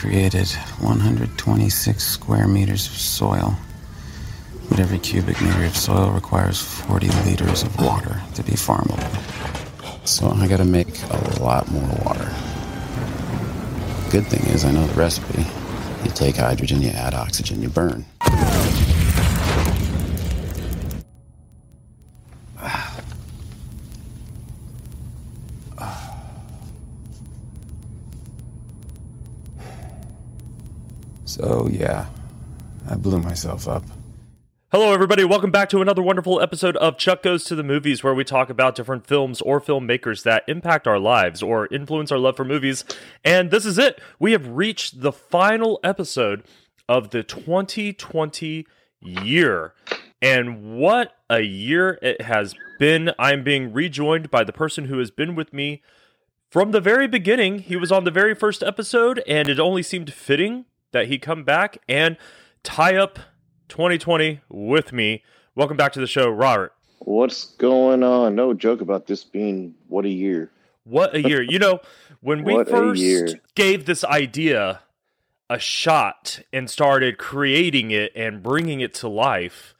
created 126 square meters of soil, but every cubic meter of soil requires 40 liters of water to be farmable. So I gotta make a lot more water. Good thing is, I know the recipe. You take hydrogen, you add oxygen, you burn. So, yeah, I blew myself up. Hello, everybody. Welcome back to another wonderful episode of Chuck Goes to the Movies, where we talk about different films or filmmakers that impact our lives or influence our love for movies. And this is it. We have reached the final episode of the 2020 year. And what a year it has been. I'm being rejoined by the person who has been with me from the very beginning. He was on the very first episode, and it only seemed fitting that he come back and tie up 2020 with me. Welcome back to the show, Robert. What's going on? No joke about this being what a year. What a year. you know, when we first gave this idea a shot and started creating it and bringing it to life,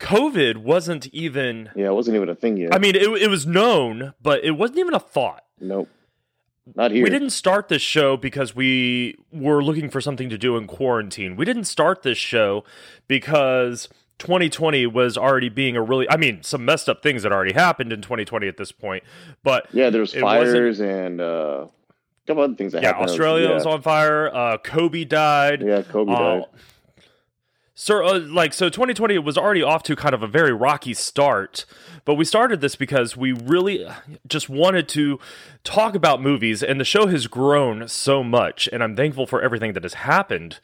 COVID wasn't even, Yeah, it wasn't even a thing yet. I mean, it, it was known, but it wasn't even a thought. nope. Not here. We didn't start this show because we were looking for something to do in quarantine. We didn't start this show because 2020 was already being a really I mean, some messed up things had already happened in 2020 at this point. But Yeah, there was fires and uh, a couple other things that yeah, happened. Australia yeah. was on fire, uh Kobe died. Yeah, Kobe Uh, died. So, uh, like, so 2020 was already off to kind of a very rocky start, but we started this because we really just wanted to talk about movies, and the show has grown so much, and I'm thankful for everything that has happened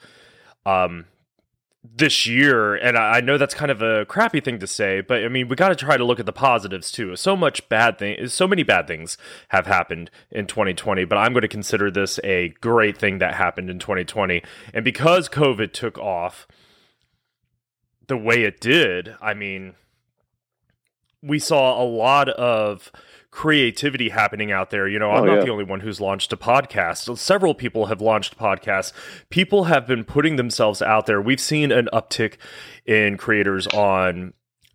um, this year. And I, I know that's kind of a crappy thing to say, but I mean, we got to try to look at the positives too. So much bad thing, so many bad things have happened in 2020, but I'm going to consider this a great thing that happened in 2020, and because COVID took off the way it did, I mean, we saw a lot of creativity happening out there. You know, I'm Oh, not yeah. the only one who's launched a podcast. Several people have launched podcasts. People have been putting themselves out there. We've seen an uptick in creators on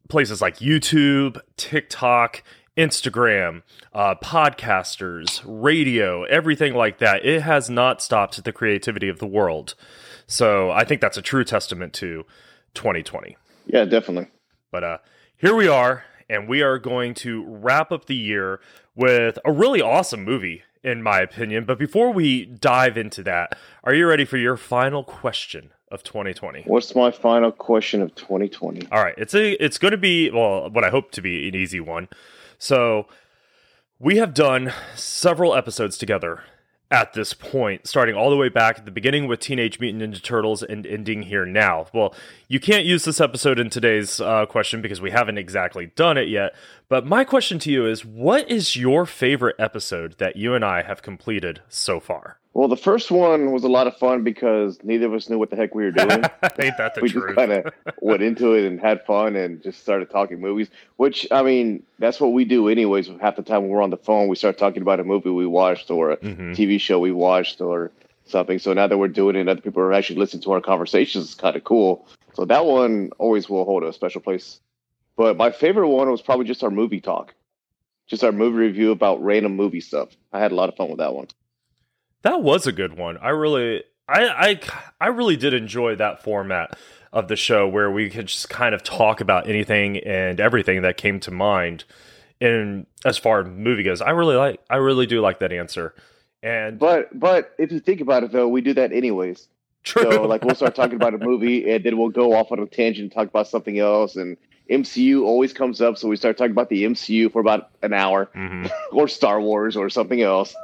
places like YouTube, TikTok, Instagram, uh, podcasters, radio, everything like that. It has not stopped the creativity of the world. So I think that's a true testament to 2020. Yeah, definitely. But uh, here we are, and we are going to wrap up the year with a really awesome movie, in my opinion. But before we dive into that, are you ready for your final question of 2020? What's my final question of 2020? All right, it's a it's going to be well, what I hope to be an easy one. So, we have done several episodes together at this point, starting all the way back at the beginning with Teenage Mutant Ninja Turtles and ending here now. Well, you can't use this episode in today's uh, question because we haven't exactly done it yet. But my question to you is what is your favorite episode that you and I have completed so far? Well, the first one was a lot of fun because neither of us knew what the heck we were doing. Ain't that the we truth? just kind of went into it and had fun and just started talking movies. Which I mean, that's what we do anyways. Half the time when we're on the phone, we start talking about a movie we watched or a Mhm. TV show we watched or something. So now that we're doing it, and other people are actually listening to our conversations. It's kind of cool. So that one always will hold a special place. But my favorite one was probably just our movie talk, just our movie review about random movie stuff. I had a lot of fun with that one. That was a good one. I really, I, I, I really did enjoy that format of the show where we could just kind of talk about anything and everything that came to mind. And as far as movie goes, I really like, I really do like that answer. And But but if you think about it though, we do that anyways. true, So like we'll start talking about a movie and then we'll go off on a tangent and talk about something else and MCU always comes up, so we start talking about the MCU for about an hour Mhm. or Star Wars or something else.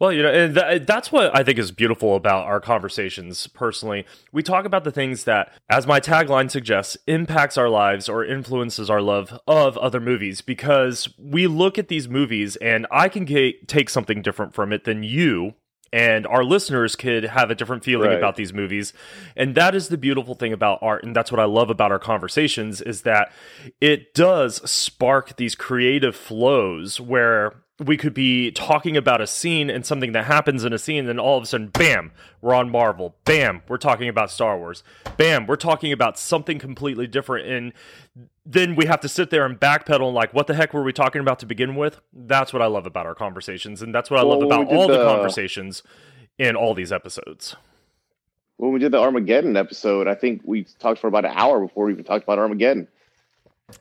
Well, you know, and th- that's what I think is beautiful about our conversations personally. We talk about the things that, as my tagline suggests, impacts our lives or influences our love of other movies because we look at these movies and I can take something different from it than you and our listeners could have a different feeling Right. about these movies and that is the beautiful thing about art and that's what i love about our conversations is that it does spark these creative flows where we could be talking about a scene and something that happens in a scene, and then all of a sudden, bam, we're on Marvel. Bam, we're talking about Star Wars. Bam, we're talking about something completely different. And then we have to sit there and backpedal and like, what the heck were we talking about to begin with? That's what I love about our conversations, and that's what I Well, love about all the the- conversations in all these episodes. When we did the Armageddon episode, I think we talked for about an hour before we even talked about Armageddon.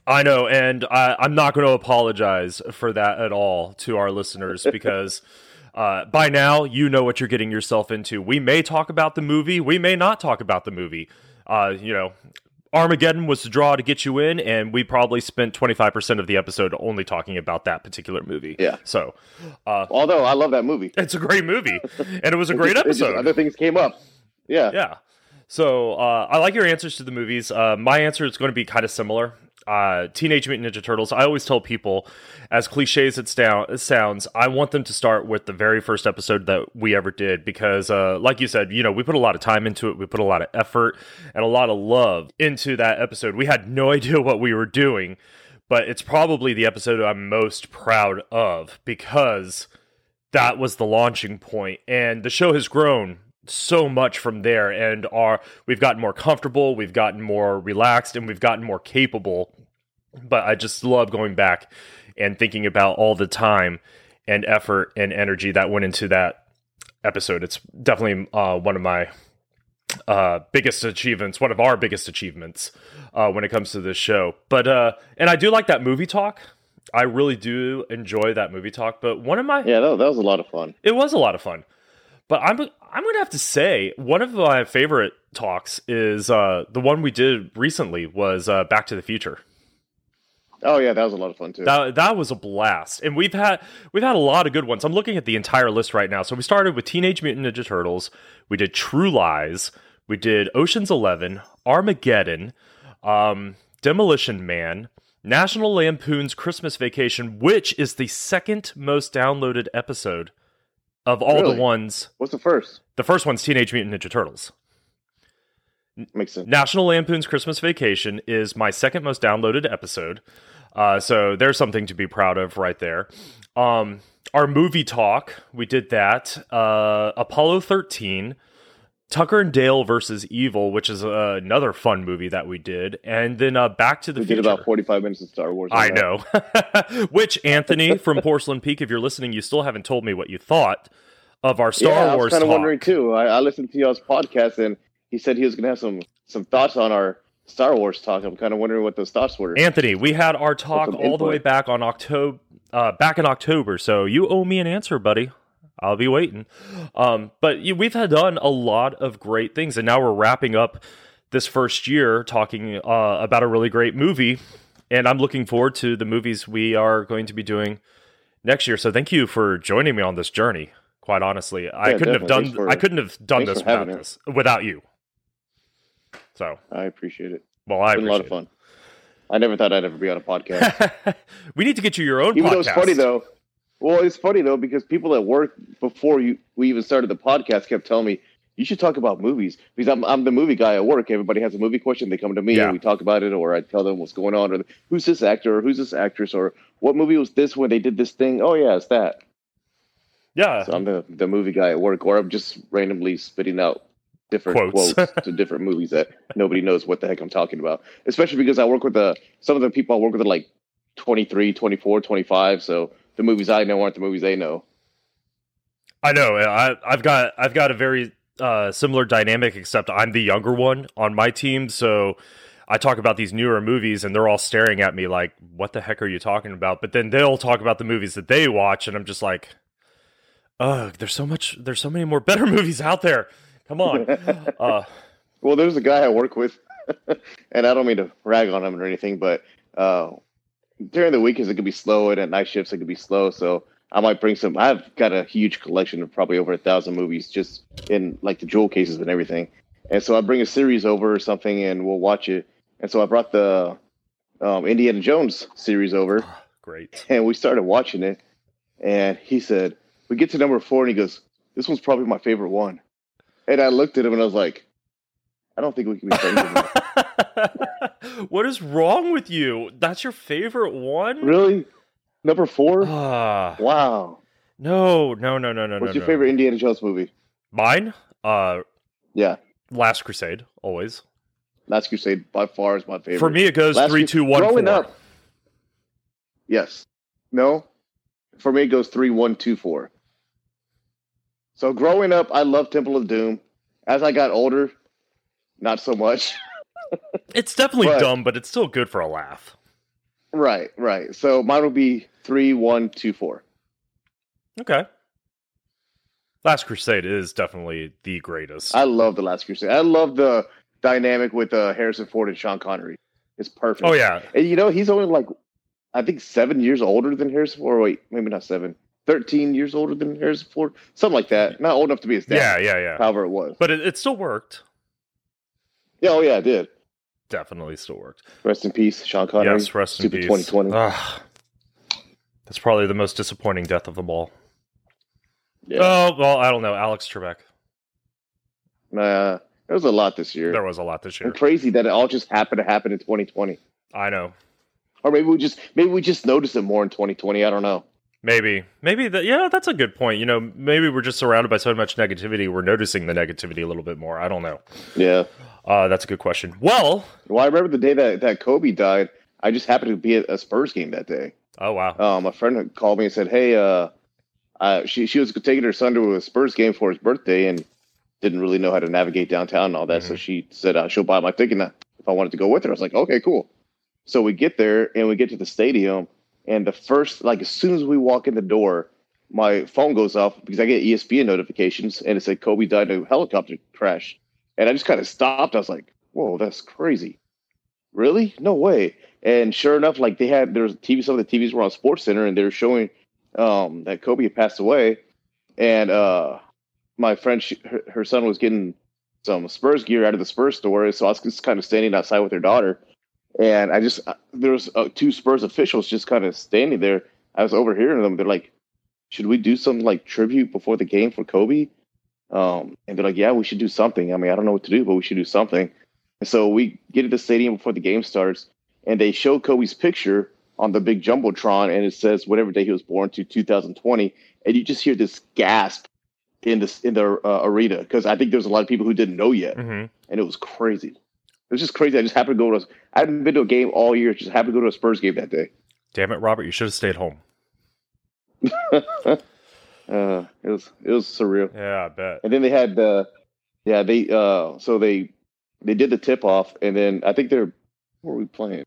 I know, and I, I'm not going to apologize for that at all to our listeners because uh, by now you know what you're getting yourself into. We may talk about the movie, we may not talk about the movie. Uh, you know, Armageddon was the draw to get you in, and we probably spent 25% of the episode only talking about that particular movie. Yeah. So uh, Although I love that movie. it's a great movie, and it was a great just- episode. other things came up. Yeah. Yeah. So uh, I like your answers to the movies. Uh, my answer is going to be kind of similar. Uh, Teenage Mutant Ninja Turtles. I always tell people, as cliche as it sounds, I want them to start with the very first episode that we ever did because, uh, like you said, you know, we put a lot of time into it. We put a lot of effort and a lot of love into that episode. We had no idea what we were doing, but it's probably the episode I'm most proud of because that was the launching point and the show has grown so much from there and our we've gotten more comfortable we've gotten more relaxed and we've gotten more capable but i just love going back and thinking about all the time and effort and energy that went into that episode it's definitely uh, one of my uh, biggest achievements one of our biggest achievements uh, when it comes to this show but uh, and i do like that movie talk i really do enjoy that movie talk but one of my Yeah, that, that was a lot of fun. it was a lot of fun. But I'm I'm gonna have to say one of my favorite talks is uh, the one we did recently was uh, Back to the Future. Oh yeah, that was a lot of fun too. That that was a blast, and we've had we've had a lot of good ones. I'm looking at the entire list right now. So we started with Teenage Mutant Ninja Turtles. We did True Lies. We did Ocean's Eleven, Armageddon, um, Demolition Man, National Lampoon's Christmas Vacation, which is the second most downloaded episode of all Really? the ones. What's the first? The first one's Teenage Mutant Ninja Turtles. Makes sense. National Lampoon's Christmas Vacation is my second most downloaded episode. Uh, so there's something to be proud of right there. Um, our movie talk, we did that. Uh, Apollo 13, Tucker and Dale versus Evil, which is uh, another fun movie that we did. And then uh, Back to the We Future. did about forty-five minutes of Star Wars. I that. know. Which Anthony from Porcelain Peak, if you're listening, you still haven't told me what you thought of our Star Wars. yeah, I was kind of wondering too. I, I listened to y'all's podcast and he said he was going to have some some thoughts on our Star Wars talk. I'm kind of wondering what those thoughts were. Anthony, we had our talk all the way back on October, uh, back in October. So you owe me an answer, buddy. I'll be waiting. Um, but we've had done a lot of great things, and now we're wrapping up this first year talking uh, about a really great movie. And I'm looking forward to the movies we are going to be doing next year. So thank you for joining me on this journey. Quite honestly, I couldn't have done for- I couldn't have done this without this without you. So I appreciate it. well, I It's been a lot of fun. I never thought I'd ever be on a podcast. we need to get you your own even podcast. though it's funny though. Well, it's funny though because people at work before you we even started the podcast kept telling me you should talk about movies because I'm I'm the movie guy at work. Everybody has a movie question, they come to me Yeah. and we talk about it, or I tell them what's going on, or who's this actor, or who's this actress, or what movie was this when they did this thing? Oh yeah, it's that. Yeah, So I'm the the movie guy at work, or I'm just randomly spitting out different Quotes. quotes, to different movies that nobody knows what the heck I'm talking about. Especially because I work with the some of the people I work with are like 23, 24, 25. So the movies I know aren't the movies they know. I know. I, I've got I've got a very uh, similar dynamic, except I'm the younger one on my team. So I talk about these newer movies, and they're all staring at me like, "What the heck are you talking about?" But then they'll talk about the movies that they watch, and I'm just like, "Ugh, there's so much. There's so many more better movies out there. Come on." uh, Well, there's a guy I work with, and I don't mean to rag on him or anything, but uh, during the weekends it could be slow, and at night shifts it could be slow. So I might bring some. I've got a huge collection of probably over a thousand movies just in like the jewel cases and everything. And so I bring a series over or something, and we'll watch it. And so I brought the um, Indiana Jones series over, great. and we started watching it. And he said, "We get to number four, and he goes, "This one's probably my favorite one." And I looked at him, and I was like, "I don't think we can be friends anymore." what is wrong with you? That's your favorite one? Really? Number four? Ah, wow. no, no, no, no, no. What's no, your no. favorite Indiana Jones movie? Mine? Uh, Yeah. Last Crusade, always. Last Crusade by far is my favorite. For me, it goes Last three, two, one, growing four. up. Yes. No. For me, it goes three, one, two, four. So growing up, I loved Temple of Doom. As I got older, not so much. It's definitely But- dumb, but it's still good for a laugh. right, right. So mine would be three, one, two, four. Okay. Last Crusade is definitely the greatest. I love the Last Crusade. I love the dynamic with uh, Harrison Ford and Sean Connery. It's perfect. oh yeah, And you know, he's only like, I think seven years older than Harrison Ford. Wait, maybe not seven. 13 years older than Harrison Ford. Something like that. Not old enough to be his dad. yeah, yeah, yeah. However it was. But it, it still worked. Yeah, oh yeah, it did. Definitely still worked. Rest in peace, Sean Connery. yes, rest in peace. 2020. Ah, that's probably the most disappointing death of them all. Yeah. Oh well, I don't know. Alex Trebek. Nah, there was a lot this year. There was a lot this year. And crazy that it all just happened to happen in 2020. I know. Or maybe we just maybe we just noticed it more in 2020. I don't know. Maybe, maybe that. Yeah, that's a good point. You know, maybe we're just surrounded by so much negativity, we're noticing the negativity a little bit more. I don't know. Yeah. Uh, that's a good question. Well, Well, I remember the day that, that Kobe died. I just happened to be at a Spurs game that day. oh wow, Um, a friend called me and said, "Hey, uh, uh, she she was taking her son to a Spurs game for his birthday and didn't really know how to navigate downtown and all that. So she said uh, she'll buy my ticket if I wanted to go with her. I was like, okay, cool. So we get there and we get to the stadium, and the first like as soon as we walk in the door, my phone goes off because I get ESPN notifications and it said Kobe died in a helicopter crash, and I just kind of stopped. I was like, whoa, that's crazy. Really? No way. And sure enough, like they had was TV. Some of the TVs were on Sports Center, and they were showing um, that Kobe had passed away. And uh, my friend, she, her, her son was getting some Spurs gear out of the Spurs store, so I was just kind of standing outside with her daughter. And I just uh, there was uh, two Spurs officials just kind of standing there. I was overhearing them. They're like, "Should we do some like tribute before the game for Kobe?" Um, and they're like, "Yeah, we should do something." I mean, I don't know what to do, but we should do something. And so we get to the stadium before the game starts, and they show Kobe's picture on the big jumbotron, and it says whatever day he was born to 2020, and you just hear this gasp in this in the uh, arena because I think there's a lot of people who didn't know yet, hmm and it was crazy. It was just crazy. I just happened to go to. I hadn't been to a game all year. Just happened to go to a Spurs game that day. damn it, Robert, you should have stayed home. Uh, it was it was surreal. Yeah, I bet. And then they had the, yeah, they uh, so they they did the tip off, and then I think they're where were we playing?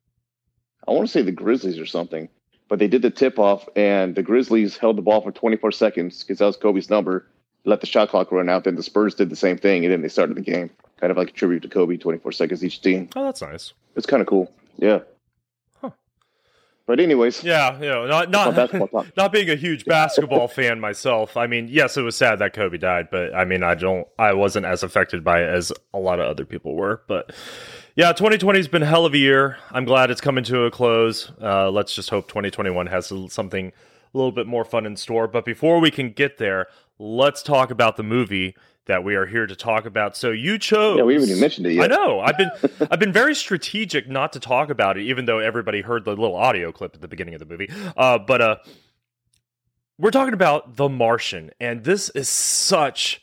I want to say the Grizzlies or something, but they did the tip off, and the Grizzlies held the ball for 24 seconds because that was Kobe's number. Let the shot clock run out. Then the Spurs did the same thing, and then they started the game, kind of like a tribute to Kobe. 24 seconds each team. Oh, that's nice. It's kind of cool. Yeah. But anyways, Yeah, you know, not not not being a huge basketball fan myself. I mean, yes, it was sad that Kobe died, but I mean, I don't, I wasn't as affected by it as a lot of other people were. But yeah, 2020 has been a hell of a year. I'm glad it's coming to a close. Uh, let's just hope 2021 has something a little bit more fun in store. But before we can get there, let's talk about the movie that we are here to talk about. So you chose. Yeah, we haven't even mentioned it yet. I know. I've been I've been very strategic not to talk about it, even though everybody heard the little audio clip at the beginning of the movie. Uh, but uh, we're talking about The Martian, and this is such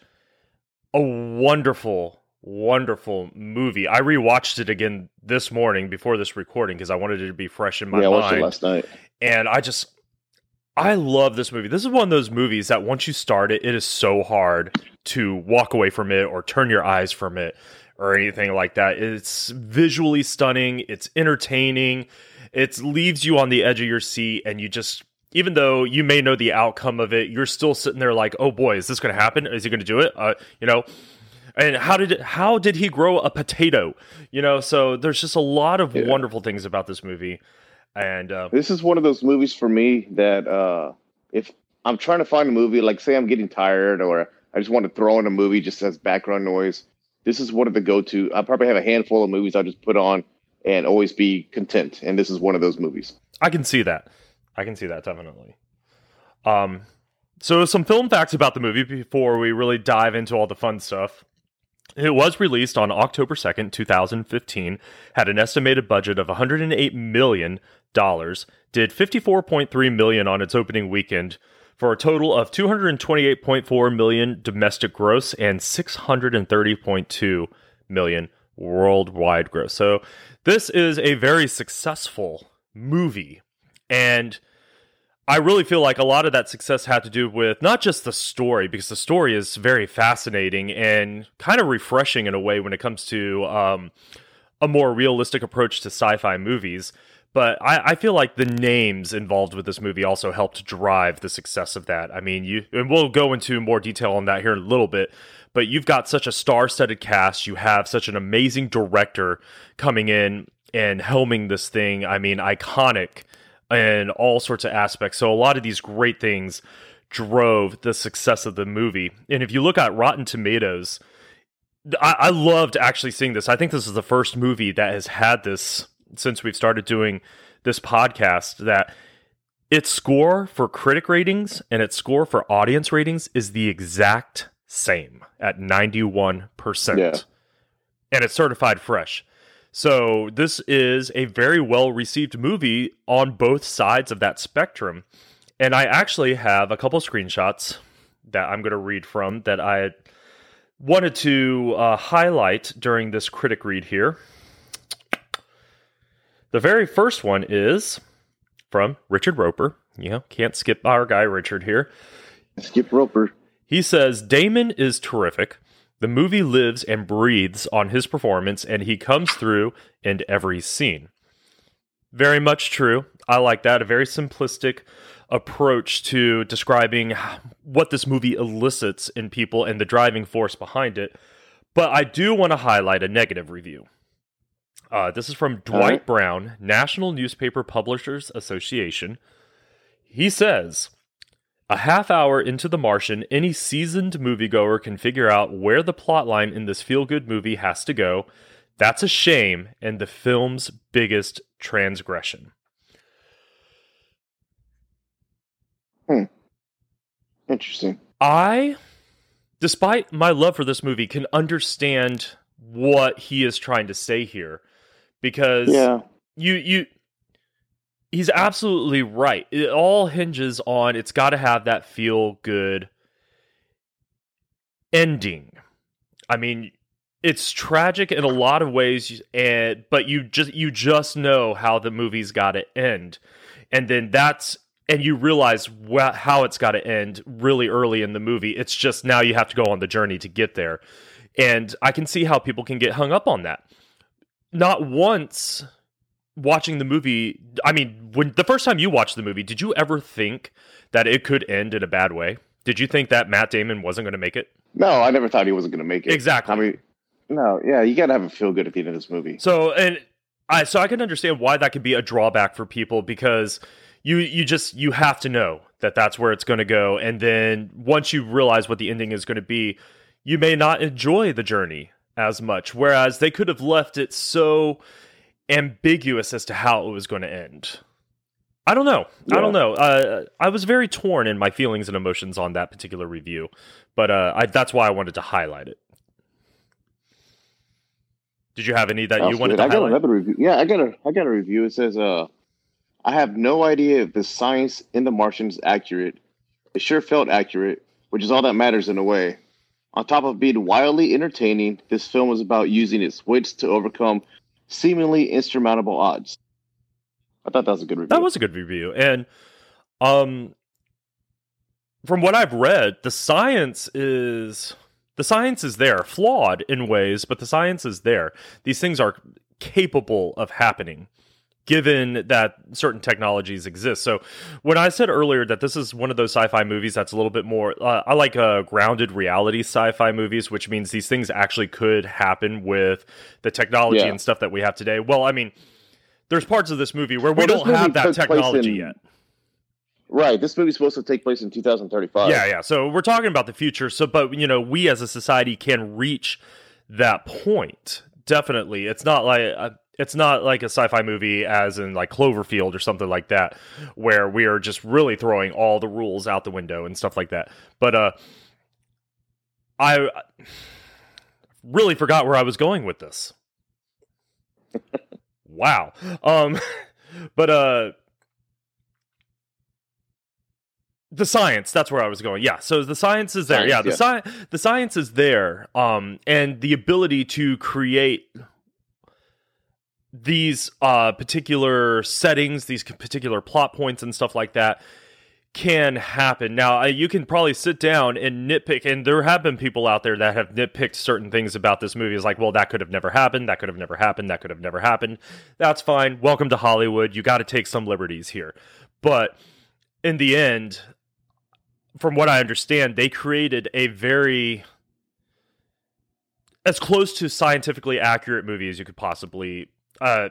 a wonderful, wonderful movie. I rewatched it again this morning before this recording because I wanted it to be fresh in my mind. yeah, I watched mind it last night. and I just I love this movie. This is one of those movies that once you start it, it is so hard to walk away from it or turn your eyes from it or anything like that. It's visually stunning, it's entertaining, it leaves you on the edge of your seat and you just even though you may know the outcome of it, you're still sitting there like, "Oh boy, is this going to happen? Is he going to do it?" Uh, you know, and how did it, how did he grow a potato? You know, so there's just a lot of Yeah. wonderful things about this movie. And uh, This is one of those movies for me that uh, if I'm trying to find a movie, like say I'm getting tired or I just want to throw in a movie just as background noise, this is one of the go-to. I probably have a handful of movies I'll just put on and always be content. And this is one of those movies. I can see that. I can see that definitely. Um, so some film facts about the movie before we really dive into all the fun stuff. It was released on October 2nd, 2015, had an estimated budget of $108 million, did 54.3 million on its opening weekend for a total of 228.4 million domestic gross and 630.2 million worldwide gross. So this is a very successful movie and I really feel like a lot of that success had to do with not just the story, because the story is very fascinating and kind of refreshing in a way when it comes to um, a more realistic approach to sci fi movies. But I, I, feel like the names involved with this movie also helped drive the success of that. I mean, you and we'll go into more detail on that here in a little bit. But you've got such a star-studded cast. You have such an amazing director coming in and helming this thing. I mean, iconic and all sorts of aspects. So a lot of these great things drove the success of the movie. And if you look at Rotten Tomatoes, I, I loved actually seeing this. I think this is the first movie that has had this since we've started doing this podcast that its score for critic ratings and its score for audience ratings is the exact same at 91%. Yeah. And it's certified fresh. So this is a very well received movie on both sides of that spectrum. And I actually have a couple screenshots that I'm going to read from that I wanted to uh, highlight during this critic read here. The very first one is from Richard Roeper. You know, can't skip our guy Richard here. Skip Roeper. He says Damon is terrific. The movie lives and breathes on his performance, and he comes through in every scene. Very much true. I like that. A very simplistic approach to describing what this movie elicits in people and the driving force behind it. But I do want to highlight a negative review. Uh, this is from Dwight right. Brown, National Newspaper Publishers Association. He says, a half hour into The Martian, any seasoned moviegoer can figure out where the plotline in this feel good movie has to go. That's a shame and the film's biggest transgression. Hmm. Interesting. I, despite my love for this movie, can understand what he is trying to say here because yeah. you you he's absolutely right. It all hinges on it's got to have that feel good ending. I mean, it's tragic in a lot of ways and but you just you just know how the movie's got to end. And then that's and you realize wh- how it's got to end really early in the movie. It's just now you have to go on the journey to get there. And I can see how people can get hung up on that. Not once watching the movie, I mean, when the first time you watched the movie, did you ever think that it could end in a bad way? Did you think that Matt Damon wasn't going to make it? No, I never thought he wasn't going to make it. Exactly. I mean, no, yeah, you got to have a feel good at the end of this movie. So, and I so I can understand why that could be a drawback for people because you you just you have to know that that's where it's going to go, and then once you realize what the ending is going to be, you may not enjoy the journey as much. Whereas they could have left it so ambiguous as to how it was going to end. I don't know. Yeah. I don't know. Uh, I was very torn in my feelings and emotions on that particular review, but uh, I, that's why I wanted to highlight it. Did you have any that you wanted to I got another review. Yeah, I got a I got a review. It says, uh, I have no idea if the science in The Martian is accurate. It sure felt accurate, which is all that matters in a way. On top of being wildly entertaining, this film is about using its wits to overcome seemingly insurmountable odds. I thought that was a good review. That was a good review. And um from what I've read, the science is the science is there, flawed in ways, but the science is there. These things are capable of happening given that certain technologies exist. So when I said earlier that this is one of those sci-fi movies that's a little bit more uh, I like uh, grounded reality sci-fi movies, which means these things actually could happen with the technology yeah. and stuff that we have today. Well, I mean, there's parts of this movie where we don't have that technology in, yet. Right. This movie's supposed to take place in 2035. Yeah, yeah. So we're talking about the future. So but you know, we as a society can reach that point. Definitely. It's not like uh, it's not like a sci-fi movie as in like Cloverfield or something like that where we are just really throwing all the rules out the window and stuff like that. But uh I really forgot where I was going with this. wow. Um, but uh, the science that's where i was going yeah so the science is there Science, yeah the yeah. sci- the science is there um and the ability to create these uh particular settings these particular plot points and stuff like that can happen. Now you can probably sit down and nitpick and there have been people out there that have nitpicked certain things about this movie. It's like well that could have never happened that could have never happened that could have never happened. That's fine. Welcome to hollywood. You got to take some liberties here. But in the end from what I understand, they created a very as close to scientifically accurate movie as you could possibly uh,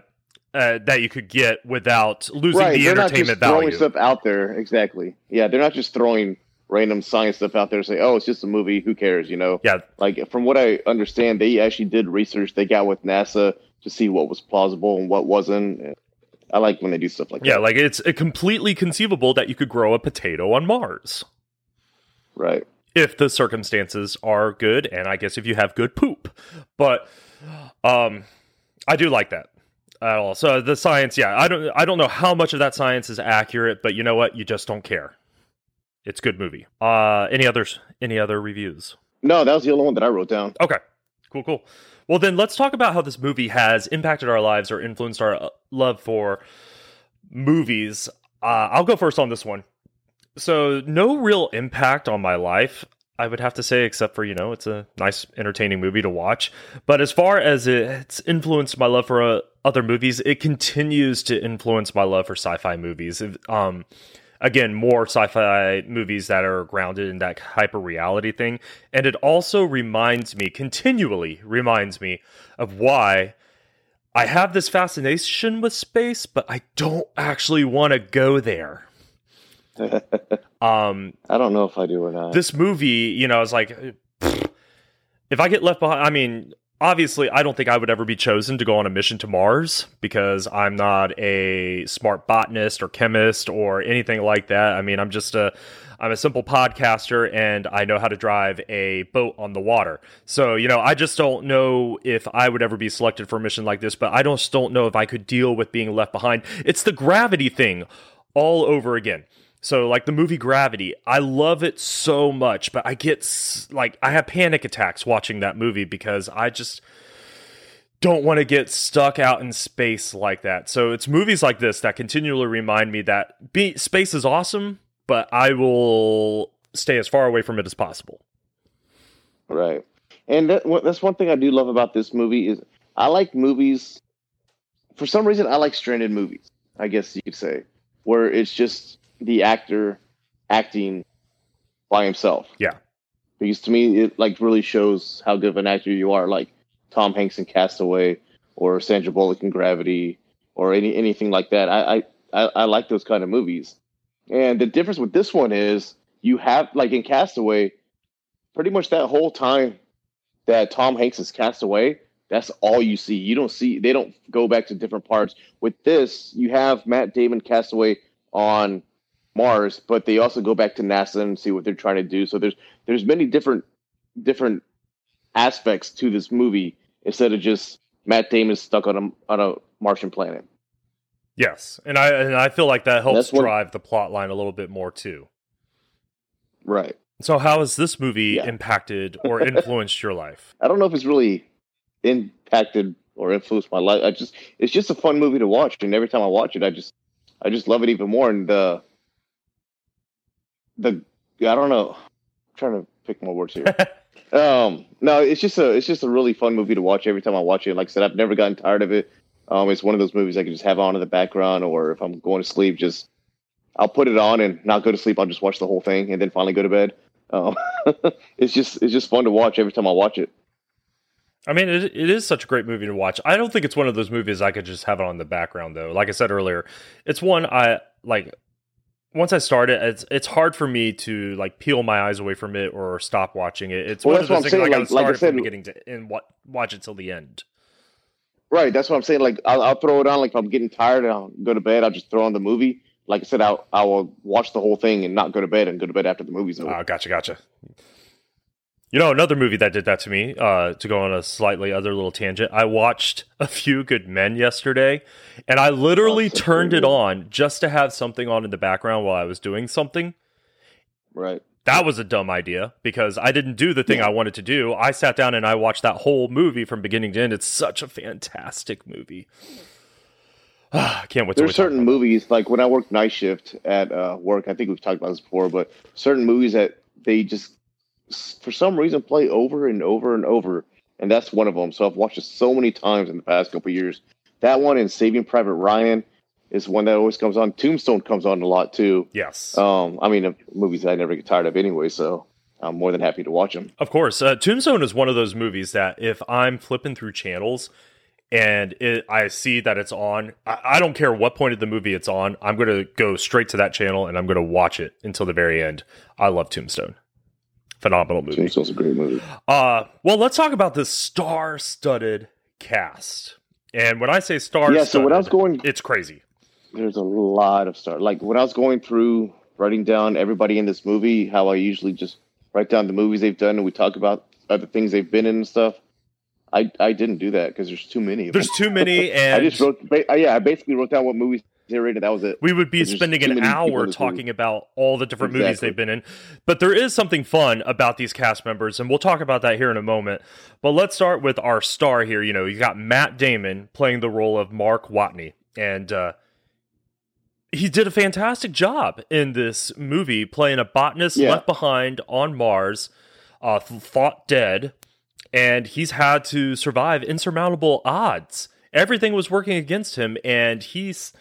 uh, that you could get without losing right, the they're not just entertainment throwing value. stuff out there. Exactly. Yeah, they're not just throwing random science stuff out there and say, "Oh, it's just a movie. Who cares?" You know. Yeah, Like from what I understand, they actually did research. They got with NASA to see what was plausible and what wasn't. I like when they do stuff like yeah, that. Yeah, like it's completely conceivable that you could grow a potato on Mars Right. if the circumstances are good, and I guess if you have good poop. But um, I do like that at all. So the science, yeah, I don't, I don't know how much of that science is accurate, but you know what? You just don't care. It's good movie. Uh, any others? Any other reviews? No, that was the only one that I wrote down. Okay, cool, cool. Well, then let's talk about how this movie has impacted our lives or influenced our uh, love for movies. Uh, I'll go first on this one. So, no real impact on my life, I would have to say, except for, you know, it's a nice, entertaining movie to watch. But as far as it's influenced my love for uh, other movies, it continues to influence my love for sci fi movies. Um, again, more sci fi movies that are grounded in that hyper reality thing. And it also reminds me, continually reminds me, of why I have this fascination with space, but I don't actually want to go there. Um, I don't know if I do or not. this movie, you know, I was like, if I get left behind, I mean, obviously, I don't think I would ever be chosen to go on a mission to Mars because I'm not a smart botanist or chemist or anything like that. I mean, I'm just a, I'm a simple podcaster and I know how to drive a boat on the water. So, you know, I just don't know if I would ever be selected for a mission like this, but I just don't know if I could deal with being left behind. It's the gravity thing all over again. So like the movie Gravity, I love it so much, but I get like I have panic attacks watching that movie because I just don't want to get stuck out in space like that. So it's movies like this that continually remind me that be, space is awesome, but I will stay as far away from it as possible. Right. And that, that's one thing I do love about this movie is I like movies. For some reason, I like stranded movies. I guess you could say, where it's just the actor acting by himself. Yeah. Because to me, it like really shows how good of an actor you are. Like Tom Hanks in Castaway, or Sandra Bullock in Gravity, or any anything like that. I I, I, I like those kind of movies. And the difference with this one is you have like in Castaway, pretty much that whole time that Tom Hanks is cast away, that's all you see. You don't see they don't go back to different parts. With this, you have Matt Damon cast away on Mars, but they also go back to NASA and see what they're trying to do. So there's there's many different different aspects to this movie instead of just Matt Damon stuck on a on a Martian planet. Yes, and I and I feel like that helps what- drive the plot line a little bit more too. Right. So how has this movie Yeah. impacted or influenced your life? I don't know if it's really impacted or influenced my life. I just it's just a fun movie to watch, and every time I watch it, I just I just love it even more. And the the I don't know, I'm trying to pick my words here. um, no, it's just a it's just a really fun movie to watch every time I watch it. Like I said, I've never gotten tired of it. Um, it's one of those movies I can just have on in the background, or if I'm going to sleep, just I'll put it on and not go to sleep. I'll just watch the whole thing and then finally go to bed. Um, it's just it's just fun to watch every time I watch it. I mean, it, it is such a great movie to watch. I don't think it's one of those movies I could just have it on in the background though. Like I said earlier, it's one I like. Once I start it, it's it's hard for me to like peel my eyes away from it or stop watching it. It's Well, one of those things I saying, got to like- like I start it from said- the beginning to and wa- watch it till the end. Right, that's what I'm saying. Like I'll, I'll throw it on. Like if I'm getting tired and I'll go to bed, I'll just throw on the movie. Like I said, I'll I will watch the whole thing and not go to bed and go to bed after the movie's over. Oh, gotcha, gotcha. You know, another movie that did that to me, uh, to go on a slightly other little tangent, I watched A Few Good Men yesterday, and I literally so turned it on just to have something on in the background while I was doing something. Right. That was a dumb idea because I didn't do the thing Yeah. I wanted to do. I sat down and I watched that whole movie from beginning to end. It's such a fantastic movie. I can't wait to There's certain movies like when I worked night shift at uh, work. I think we've talked about this before, but certain movies that they just for some reason play over and over and over, and that's one of them. So I've watched it so many times in the past couple of years. That one and Saving Private Ryan is one that always comes on. Tombstone comes on a lot too. Yes. Um, I mean, movies that I never get tired of anyway, so I'm more than happy to watch them. Of course, uh, Tombstone is one of those movies that if I'm flipping through channels and it, I see that it's on, I, I don't care what point of the movie it's on. I'm going to go straight to that channel and I'm going to watch it until the very end. I love Tombstone. Phenomenal movie. Tombstone's a great movie. Uh, well, let's talk about this star-studded cast. And when I say star-studded, Yeah, so when I was going it's crazy. there's a lot of stuff. Like when I was going through writing down everybody in this movie, how I usually just write down the movies they've done and we talk about other things they've been in and stuff. I I didn't do that because there's too many. Of There's them. too many, and I just wrote. Yeah, I basically wrote down what movies they were in, and that was it. we would be spending an hour in this movie. talking about all the different movies they've been in. But there is something fun about these cast members, and we'll talk about that here in a moment. But let's start with our star here. You know, you got Matt Damon playing the role of Mark Watney, and uh, he did a fantastic job in this movie playing a botanist Yeah. left behind on Mars, uh, thought dead, and he's had to survive insurmountable odds. Everything was working against him, and he's,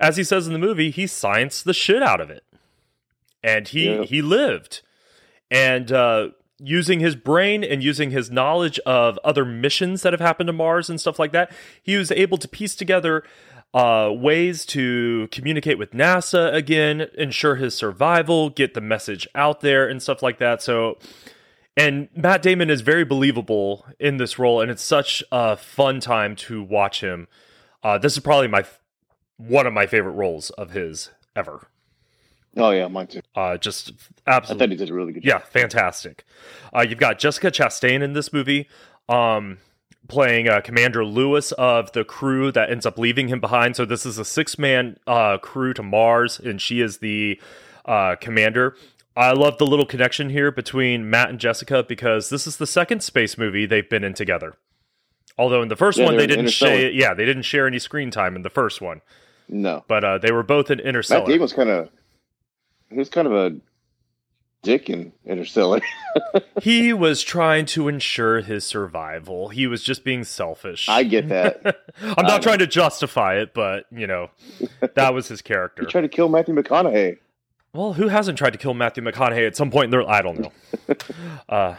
as he says in the movie, he scienced the shit out of it, and he Yeah. he lived, and uh, using his brain and using his knowledge of other missions that have happened to Mars and stuff like that, he was able to piece together uh, ways to communicate with NASA again, ensure his survival, get the message out there, and stuff like that. So, and Matt Damon is very believable in this role, and it's such a fun time to watch him. Uh, this is probably my one of my favorite roles of his ever. Oh yeah, mine too. Uh, just I absolutely thought he did a really good job. yeah, fantastic. Uh, you've got Jessica Chastain in this movie, um, playing uh, Commander Lewis of the crew that ends up leaving him behind. So this is a six-man uh, crew to Mars, and she is the uh, commander. I love the little connection here between Matt and Jessica because this is the second space movie they've been in together. Although in the first Yeah, one they didn't share, yeah, they didn't share any screen time in the first one, No, but uh, they were both in Matt Interstellar. Damon was kind of he was kind of a dick in Interstellar. He was trying to ensure his survival. He was just being selfish. I get that. I'm not trying to justify it, but you know, that was his character. He tried to kill Matthew McConaughey. well, who hasn't tried to kill Matthew McConaughey at some point in their I don't know. uh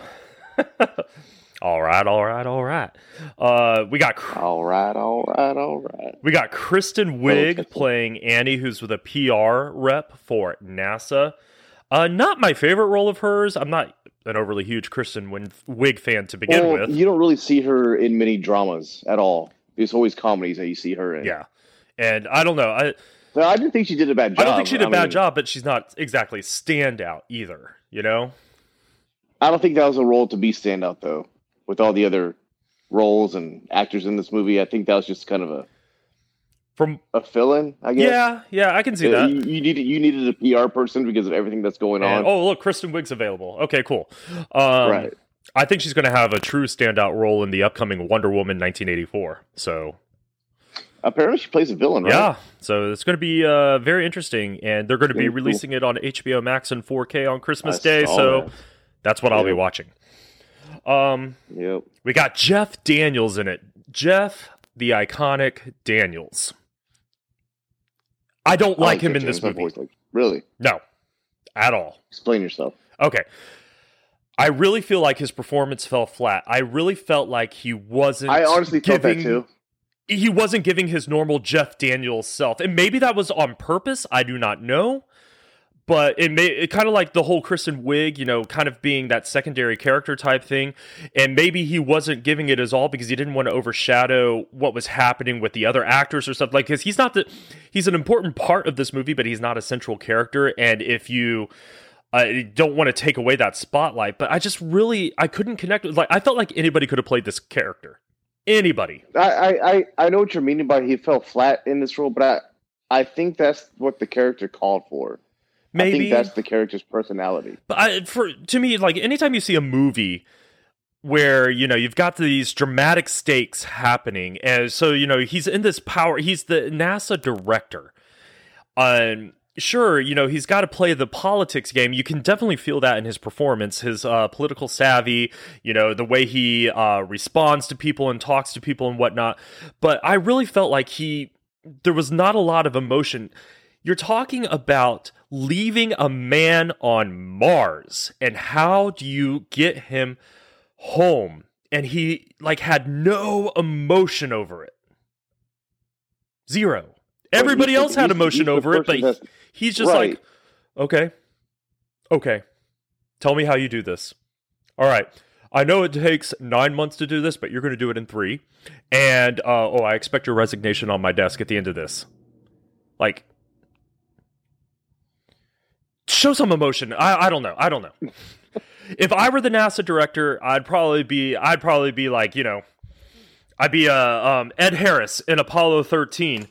All right, all right, all right. Uh we got All right, all right, all right. we got Kristen Wiig playing Annie, who's with a PR rep for NASA. Uh, not my favorite role of hers. I'm not an overly huge Kristen Wiig fan to begin Well, with. you don't really see her in many dramas at all. It's always comedies that you see her in. Yeah, and I don't know. I I didn't think she did a bad job. I don't think she did a bad mean, job, but she's not exactly standout either. You know? I don't think that was a role to be standout though. With all the other roles and actors in this movie, I think that was just kind of a, From a fill-in. I guess. yeah, yeah, I can see Yeah, that. You, you needed you needed a PR person because of everything that's going And- on. oh, look, Kristen Wiig's available. Okay, cool. Um, right. I think she's going to have a true standout role in the upcoming Wonder Woman 1984. So Apparently, she plays a villain. Right? yeah, so it's going to be uh, very interesting, and they're going to be releasing it on HBO Max and 4K on Christmas I Day. So that. that's what I'll be watching. Um, Yep. we got Jeff Daniels in it. Jeff, the iconic Daniels. I don't I like him in this movie. voice, like, really? No, at all. Explain yourself. Okay. I really feel like his performance fell flat. I really felt like he wasn't. I honestly felt that too. He wasn't giving his normal Jeff Daniels self, and maybe that was on purpose. I do not know, but it may it kind of like the whole Kristen Wiig, you know, kind of being that secondary character type thing, and maybe he wasn't giving it his all because he didn't want to overshadow what was happening with the other actors or stuff like. Because he's not the he's an important part of this movie, but he's not a central character, and if you I don't want to take away that spotlight, but I just really I couldn't connect with like I felt like anybody could have played this character. Anybody. I, I- I know what you're meaning by he fell flat in this role, but I, I think that's what the character called for. I Maybe think that's the character's personality. But I, for to me, like anytime you see a movie where you know you've got these dramatic stakes happening, and so you know he's in this power. He's the NASA director. Um, sure, you know he's got to play the politics game. You can definitely feel that in his performance, his uh, political savvy. You know the way he uh, responds to people and talks to people and whatnot. But I really felt like he there was not a lot of emotion. You're talking about leaving a man on Mars and how do you get him home? And he like had no emotion over it. Zero. Everybody the- else had emotion over it, but he's just Right. like, okay, okay, tell me how you do this. All right. I know it takes nine months to do this, but you're going to do it in three. And, uh, oh, I expect your resignation on my desk at the end of this. Like, show some emotion. I, I don't know. I don't know. if I were the NASA director, I'd probably be, I'd probably be like, you know, I'd be uh, um, Ed Harris in Apollo 13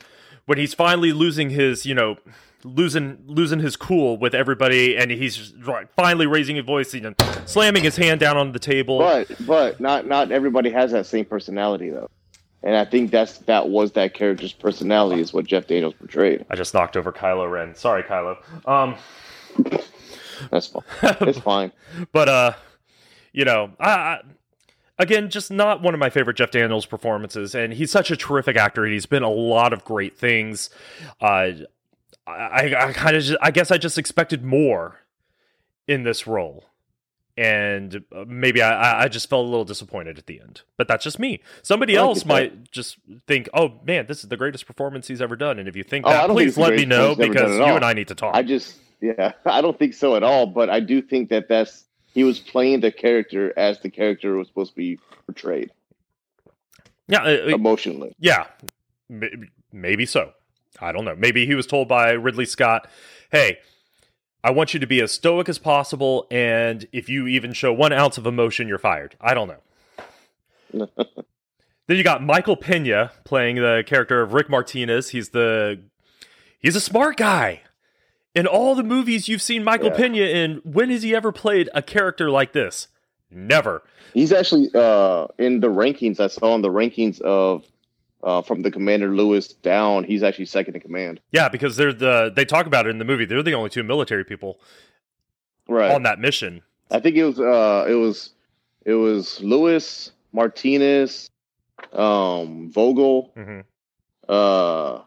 when he's finally losing his, you know, losing losing his cool with everybody, and he's finally raising his voice and slamming his hand down on the table. But but not not everybody has that same personality though, and I think that's that was that character's personality is what Jeff Daniels portrayed. I just knocked over Kylo Ren. Sorry, Kylo. Um, That's fine. It's fine. but uh, you know, I, I again just not one of my favorite Jeff Daniels performances, and he's such a terrific actor. and He's been a lot of great things. Uh, I I kind of I guess I just expected more in this role. And uh, maybe I, I- just felt a little disappointed at the end, but that's just me. Somebody else might just think, "Oh man, this is the greatest performance he's ever done." And if you think Oh, that, please let me know performance he's ever because you and I need to talk. I just yeah, I don't think so at all. But I do think that that's he was playing the character as the character was supposed to be portrayed yeah, uh, uh, emotionally. Yeah, M- maybe so. I don't know. Maybe he was told by Ridley Scott, "Hey, I want you to be as stoic as possible, and if you even show one ounce of emotion, you're fired." I don't know. then you got Michael Pena playing the character of Rick Martinez. He's the he's a smart guy. In all the movies you've seen Michael Yeah. Pena in, when has he ever played a character like this? Never. He's actually uh, in the rankings. I saw in the rankings of uh, from the Commander Lewis down. He's actually second in command. Yeah, because they're the they talk about it in the movie. They're the only two military people Right. on that mission. I think it was uh, it was it was Lewis Martinez, um, Vogel, hmm uh,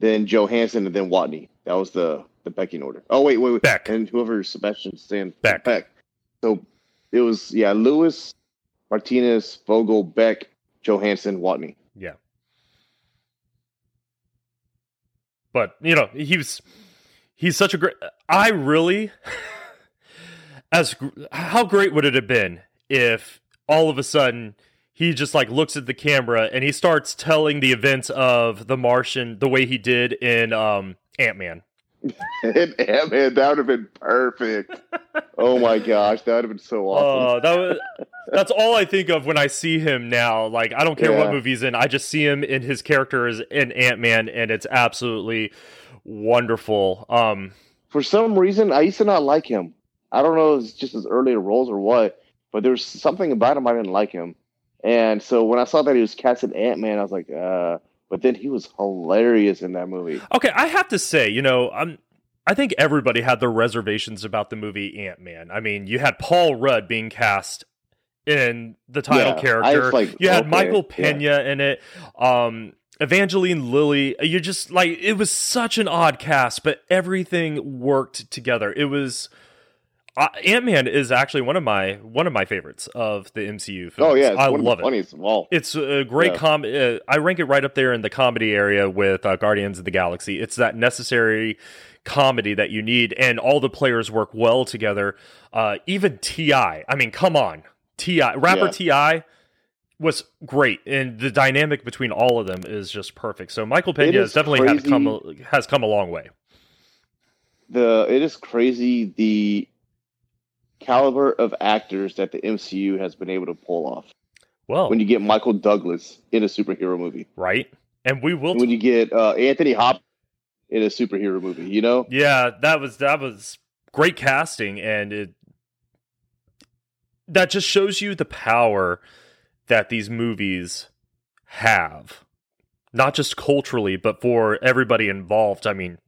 then Johansson, and then Watney. That was the the pecking order. Oh wait, wait, wait. Beck. and whoever Sebastian Stan Beck. Beck. So it was yeah, Lewis, Martinez, Vogel, Beck, Johansson, Watney. Yeah. But, you know, he was he's such a great I really as how great would it have been if all of a sudden he just like looks at the camera and he starts telling the events of the Martian the way he did in um Ant-Man. and man, that would have been perfect. oh my gosh, that would have been so awesome. Oh, that was that's all I think of when I see him now. Like I don't care what Yeah. movie he's in, I just see him in his character as in Ant Man, and it's absolutely wonderful. Um, For some reason, I used to not like him. I don't know if it's just his earlier roles or what, but there's something about him I didn't like him. And so when I saw that he was cast as Ant Man, I was like, uh. But then he was hilarious in that movie. okay, I have to say, you know, I'm. I think everybody had their reservations about the movie Ant Man. I mean, you had Paul Rudd being cast in the title Yeah, character. like, you had okay, Michael yeah. Pena in it. Um, Evangeline Lilly. You're just like it was such an odd cast, but everything worked together. It was. Uh, Ant Man is actually one of my one of my favorites of the MCU films. Oh yeah, it's I love it. all. It's a great Yeah. com. Uh, I rank it right up there in the comedy area with uh, Guardians of the Galaxy. It's that necessary comedy that you need, and all the players work well together. Uh, even T.I., I mean, come on, T.I., rapper T.I. was great, and the dynamic between all of them is just perfect. So Michael Pena has definitely come a, has come a long way. the it is crazy the caliber of actors that the MCU has been able to pull off. Well, When you get Michael Douglas in a superhero movie, right? And we will. when you get uh, Anthony Hop in a superhero movie, you know, yeah, that was that was great casting, and it that just shows you the power that these movies have, not just culturally, but for everybody involved. I mean,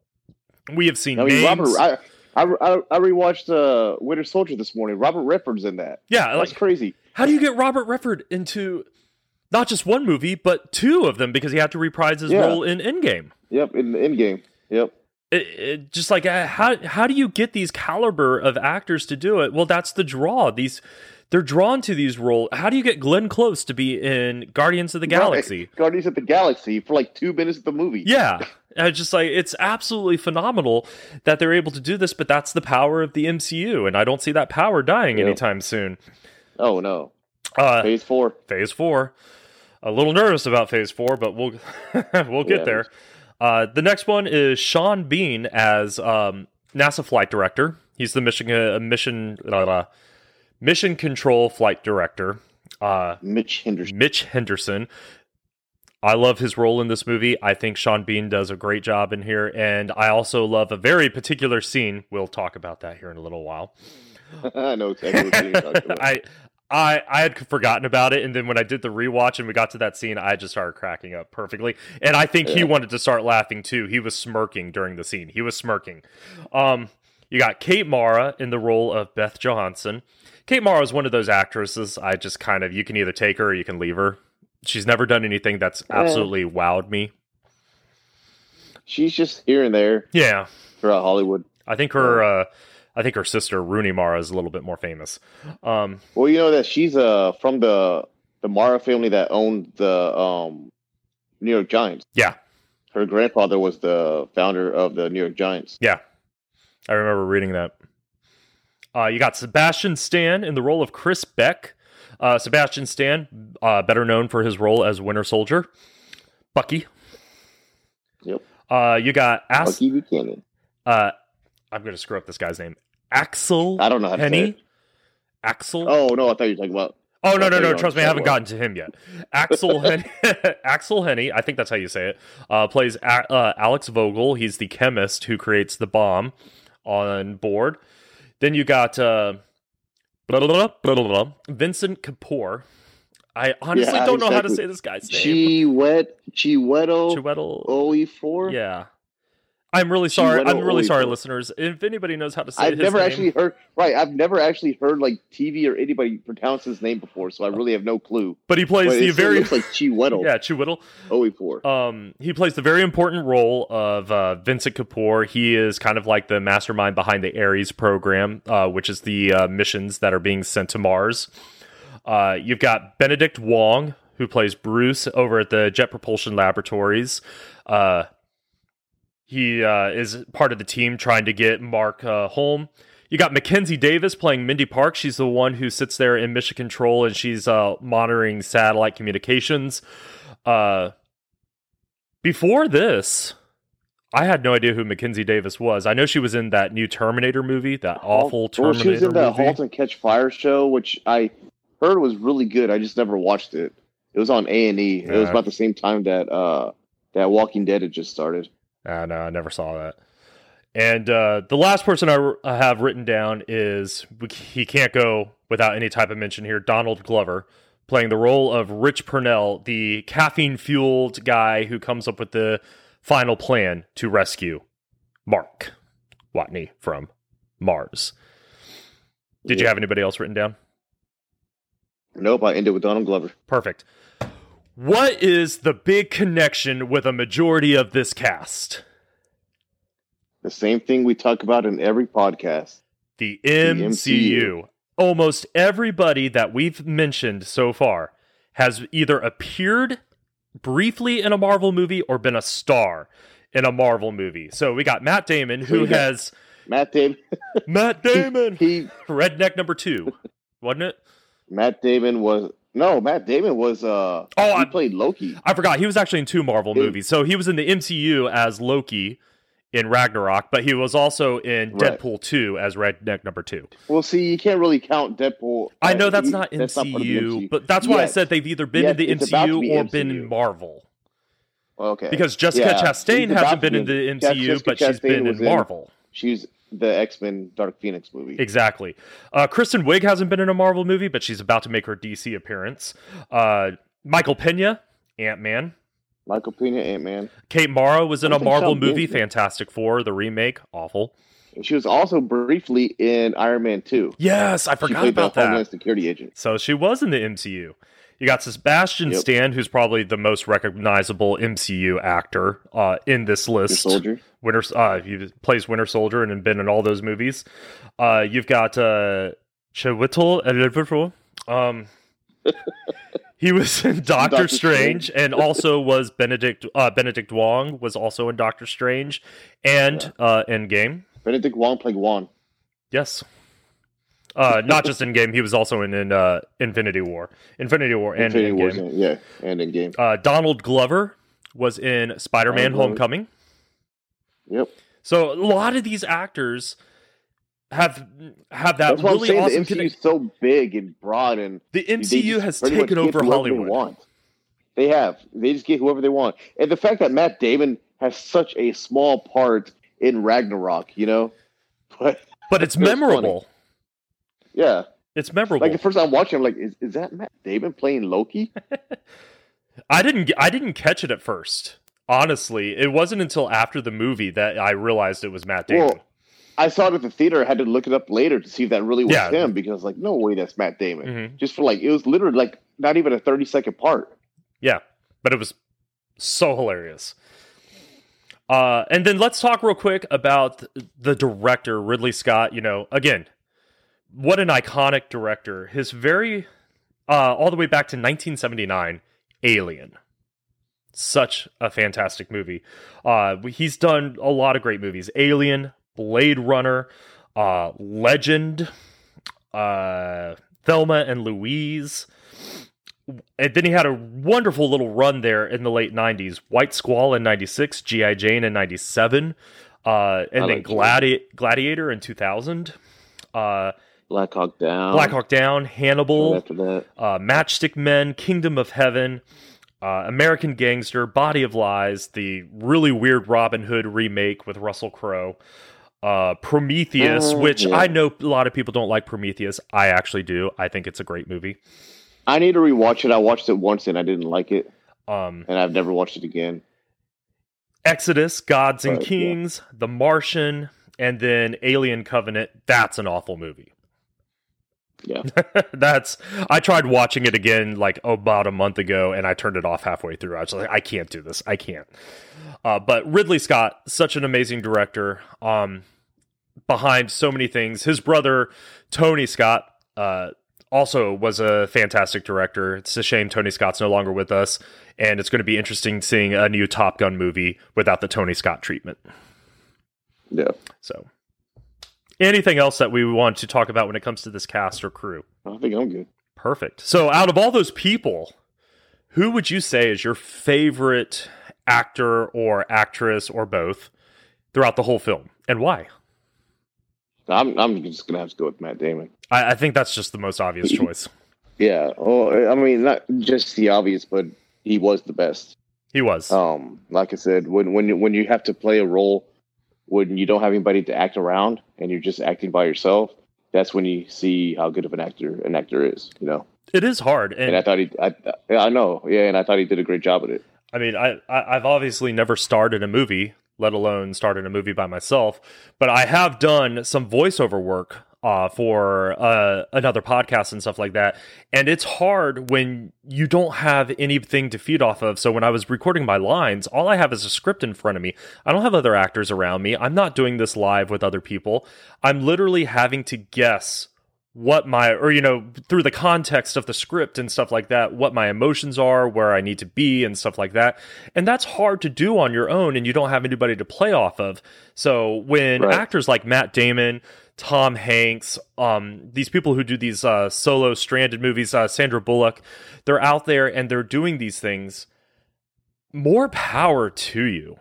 we have seen I mean, names. Robert. I, I I rewatched uh, Winter Soldier this morning. Robert Redford's in that. yeah, That's like crazy. how do you get Robert Redford into not just one movie, but two of them because he had to reprise his Yeah. role in Endgame? Yep, in the end. Yep. it, it, just like uh, how how do you get these caliber of actors to do it? Well, that's the draw. These they're drawn to these roles. How do you get Glenn Close to be in Guardians of the Galaxy? Right. Guardians of the Galaxy for like two minutes of the movie. Yeah. It's just like it's absolutely phenomenal that they're able to do this, but that's the power of the MCU, and I don't see that power dying Yeah. anytime soon. Oh no. Uh, Phase four. phase four. A little nervous about phase four, but we'll we'll get Yeah. there. Uh, the next one is Sean Bean as um, NASA flight director. He's the mission uh, mission uh, mission control flight director. Uh, Mitch Henderson. Mitch Henderson. I love his role in this movie. I think Sean Bean does a great job in here, and I also love a very particular scene. We'll talk about that here in a little while. I know exactly what you're talking about. I I I had forgotten about it, and then when I did the rewatch and we got to that scene, I just started cracking up perfectly. And I think he wanted to start laughing too. He was smirking during the scene. He was smirking. Um, you got Kate Mara in the role of Beth Johansson. Kate Mara is one of those actresses. I just kind of you can either take her or you can leave her. She's never done anything that's absolutely wowed me. She's just here and there Yeah, throughout Hollywood. I think her. Uh, I think her sister Rooney Mara is a little bit more famous. Um, Well, you know that she's uh from the the Mara family that owned the um New York Giants. yeah, Her grandfather was the founder of the New York Giants. Yeah, I remember reading that. Uh, you got Sebastian Stan in the role of Chris Beck. Uh, Sebastian Stan, uh, better known for his role as Winter Soldier, Bucky. Yep. Uh, you got As- Bucky Buchanan. uh, I'm going to screw up this guy's name. Aksel I don't know how to say Hennie. it. Aksel. Oh no, I thought you were talking about. Oh no no no! Trust me, I haven't gotten to him yet. Aksel Hennie, Aksel Hennie, I think that's how you say it. Uh, plays A- uh, Alex Vogel. He's the chemist who creates the bomb on board. Then you got uh, blah, blah, blah, Vincent Kapoor. I honestly Yeah, don't know how to say this guy's name. Chiwetel. Ejiofor. Yeah. I'm really sorry. I'm really sorry, listeners. If anybody knows how to say I've his never name, actually heard. Right, I've never actually heard like TV or anybody pronounce his name before, so I really have no clue. but he plays But the very looks like Chiwetel yeah Chiwetel. Oe four. Um, he plays the very important role of uh, Vincent Kapoor. He is kind of like the mastermind behind the Ares program, uh, which is the uh, missions that are being sent to Mars. Uh, you've got Benedict Wong, who plays Bruce over at the Jet Propulsion Laboratories. Uh, he uh, is part of the team trying to get Mark uh, home. You got Mackenzie Davis playing Mindy Park. She's the one who sits there in mission control and she's uh, monitoring satellite communications. Uh, before this, I had no idea who Mackenzie Davis was. I know she was in that new Terminator movie, that awful Well, Terminator she was in the movie. Halt and Catch Fire show, which I heard was really good. I just never watched it. It was on A and E. It was about the same time that uh that Walking Dead had just started. Ah, no, I never saw that. And uh, the last person I, I have written down is he can't go without any type of mention here. Donald Glover playing the role of Rich Purnell, the caffeine fueled guy who comes up with the final plan to rescue Mark Watney from Mars. Did you have anybody else written down? Nope, I ended with Donald Glover. Perfect. What is the big connection with a majority of this cast? The same thing we talk about in every podcast. The MCU. MCU. Almost everybody that we've mentioned so far has either appeared briefly in a Marvel movie or been a star in a Marvel movie. So we got Matt Damon, who has Matt Damon. Matt Damon, he redneck number two, wasn't it? Matt Damon was no Matt Damon was uh Oh, I- played Loki. I forgot he was actually in two Marvel Dude. movies. So he was in the MCU as Loki in Ragnarok, but he was also in Right. Deadpool 2 as Redneck number 2. Well, see, you can't really count Deadpool. I know that's he- not that's part of the MCU, but that's why I said they've either been Yet, in the it's about to MCU be or been in Marvel. Okay. Because Jessica Yeah, Chastain hasn't been in the MCU, Jessica but she's Chastain been was in in- Marvel. she's the X Men Dark Phoenix movie. Exactly. Uh, Kristen Wiig hasn't been in a Marvel movie, but she's about to make her DC appearance. Uh, Michael Pena, Ant Man. Michael Pena, Ant Man. Kate Mara was in a Marvel movie, Fantastic Four, the remake, awful. She was also briefly in Iron Man Two. Yes, I forgot about that. Homeland Security agent. So she was in the MCU. You got Sebastian Yep. Stan, who's probably the most recognizable MCU actor uh, in this list. soldier. Winter, uh, he plays Winter Soldier and been in all those movies. Uh, you've got uh, Chiwetel Ejiofor. Um, he was in Doctor, Doctor Strange, Strange. and also was Benedict uh, Benedict Wong was also in Doctor Strange and uh, Endgame. Benedict Wong played Wong. Yes. Uh, not just Endgame, he was also in, in uh, Infinity War, Infinity War, and Infinity in War's game. in- yeah, and Endgame. Uh, Donald Glover was in Spider-Man: Homecoming. Yep. So a lot of these actors have have that That's really I'm saying awesome. the MCU is so big and broad, and the MCU has taken over Hollywood. They, want. they have. They just get whoever they want, and the fact that Matt Damon has such a small part in Ragnarok, you know, but But it's memorable. Yeah, It's memorable. like the first time watching, I'm like, is, is that Matt Damon playing Loki? I didn't I didn't catch it at first. Honestly, it wasn't until after the movie that I realized it was Matt Damon. Well, I saw it at the theater. I had to look it up later to see if that really was Yeah. him because, like, no way, that's Matt Damon. Mhm. Just for like, it was literally like not even a 30 second part. Yeah, but it was so hilarious. Uh, and then let's talk real quick about the director Ridley Scott. You know, again, what an iconic director. His very uh, all the way back to 1979, Alien. Such a fantastic movie. Uh, he's done a lot of great movies: Alien, Blade Runner, uh, Legend, uh, Thelma and Louise. And then he had a wonderful little run there in the late 90s white squall in 96 gi jane in 97 uh, and I then like Gladi- gladiator in 2000 uh, Black Hawk Down. black hawk down Right hannibal after that. uh, matchstick men kingdom of heaven uh, american gangster body of lies the really weird robin hood remake with russell crowe uh, prometheus Oh, which yeah. i know a lot of people don't like prometheus i actually do i think it's a great movie I need to rewatch it. I watched it once and I didn't like it, um, and I've never watched it again. Exodus, Gods and Right, yeah. Kings, The Martian, and then Alien Covenant. That's an awful movie. Yeah. That's I tried watching it again like about a month ago, and I turned it off halfway through. I was like, I can't do this. I can't. Uh, but Ridley Scott, such an amazing director. Um, behind so many things, his brother Tony Scott. Uh, also was a fantastic director. It's a shame Tony Scott's no longer with us, and it's going to be interesting seeing a new Top Gun movie without the Tony Scott treatment. Yeah. So, anything else that we want to talk about when it comes to this cast or crew? I think I'm good. Perfect. So, out of all those people, who would you say is your favorite actor or actress or both throughout the whole film, and why? I'm I'm just gonna have to go with Matt Damon. I, I think that's just the most obvious choice. Yeah. Oh, I mean, not just the obvious, but he was the best. He was. Um, like I said, when when you, when you have to play a role when you don't have anybody to act around and you're just acting by yourself, that's when you see how good of an actor an actor is. You know. it is hard, and, And I thought he, I, I know, yeah, and I thought he did a great job at it. I mean, I, I I've obviously never started a movie, let alone started a movie by myself. But I have done some voiceover work uh, for uh, another podcast and stuff like that, and it's hard when you don't have anything to feed off of. So when I was recording my lines, all I have is a script in front of me. I don't have other actors around me. I'm not doing this live with other people. I'm literally having to guess what my or you know through the context of the script and stuff like that what my emotions are where i need to be and stuff like that and that's hard to do on your own and you don't have anybody to play off of so when Right. actors like matt damon tom hanks um these people who do these uh solo stranded movies uh sandra bullock they're out there and they're doing these things more power to you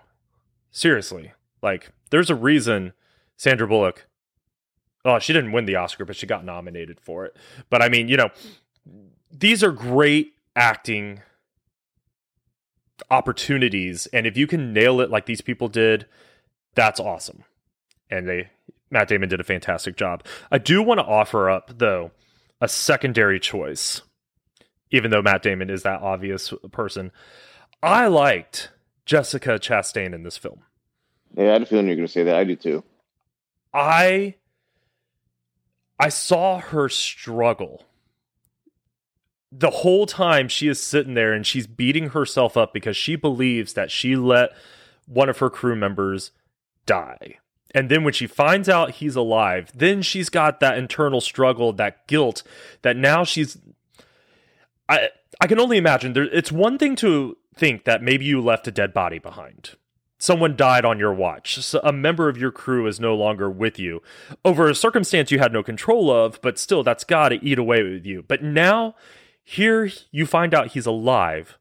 seriously like There's a reason Sandra Bullock. Oh, she didn't win the Oscar, but she got nominated for it. But I mean, you know, these are great acting opportunities, and if you can nail it like these people did, that's awesome. And they Matt Damon did a fantastic job. I do want to offer up though a secondary choice, even though Matt Damon is that obvious person. I liked Jessica Chastain in this film. Yeah, I had a feeling you're going to say that. I do too. I I saw her struggle. The whole time she is sitting there and she's beating herself up because she believes that she let one of her crew members die. And then when she finds out he's alive, then she's got that internal struggle, that guilt that now she's I I can only imagine there it's one thing to think that maybe you left a dead body behind. Someone died on your watch. So a member of your crew is no longer with you over a circumstance you had no control of, but still that's got to eat away with you. But now here you find out he's alive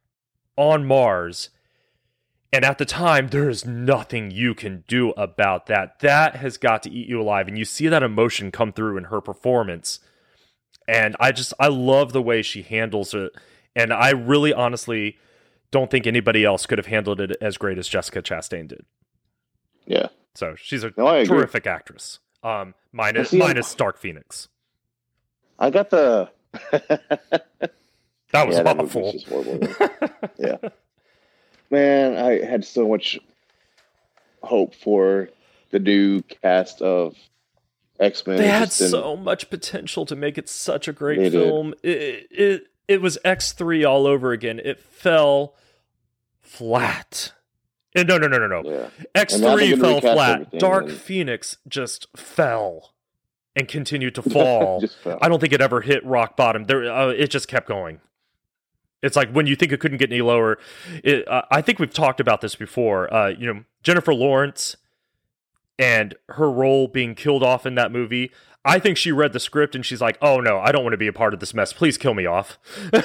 on Mars and at the time, there is nothing you can do about that. That has got to eat you alive. And you see that emotion come through in her performance. And I just, I love the way she handles it. And I really honestly don't think anybody else could have handled it as great as Jessica Chastain did. Yeah. So she's a No, terrific actress. Um, minus, see, minus Dark Phoenix. I got the. That was yeah, that awful. movie was just horrible. yeah. Man, I had so much hope for the new cast of X Men. they had so much potential to make it such a great did. film. It, it it was X three all over again. It fell flat. Eh, No, no, no, no, no. Yeah. X three fell flat. Dark and- Phoenix just fell and continued to fall. Fell. I don't think it ever hit rock bottom. There, uh, it just kept going. It's like when you think it couldn't get any lower. It, uh, I think we've talked about this before. Uh, you know, Jennifer Lawrence and her role being killed off in that movie. I think she read the script and she's like, "Oh no, I don't want to be a part of this mess. Please kill me off."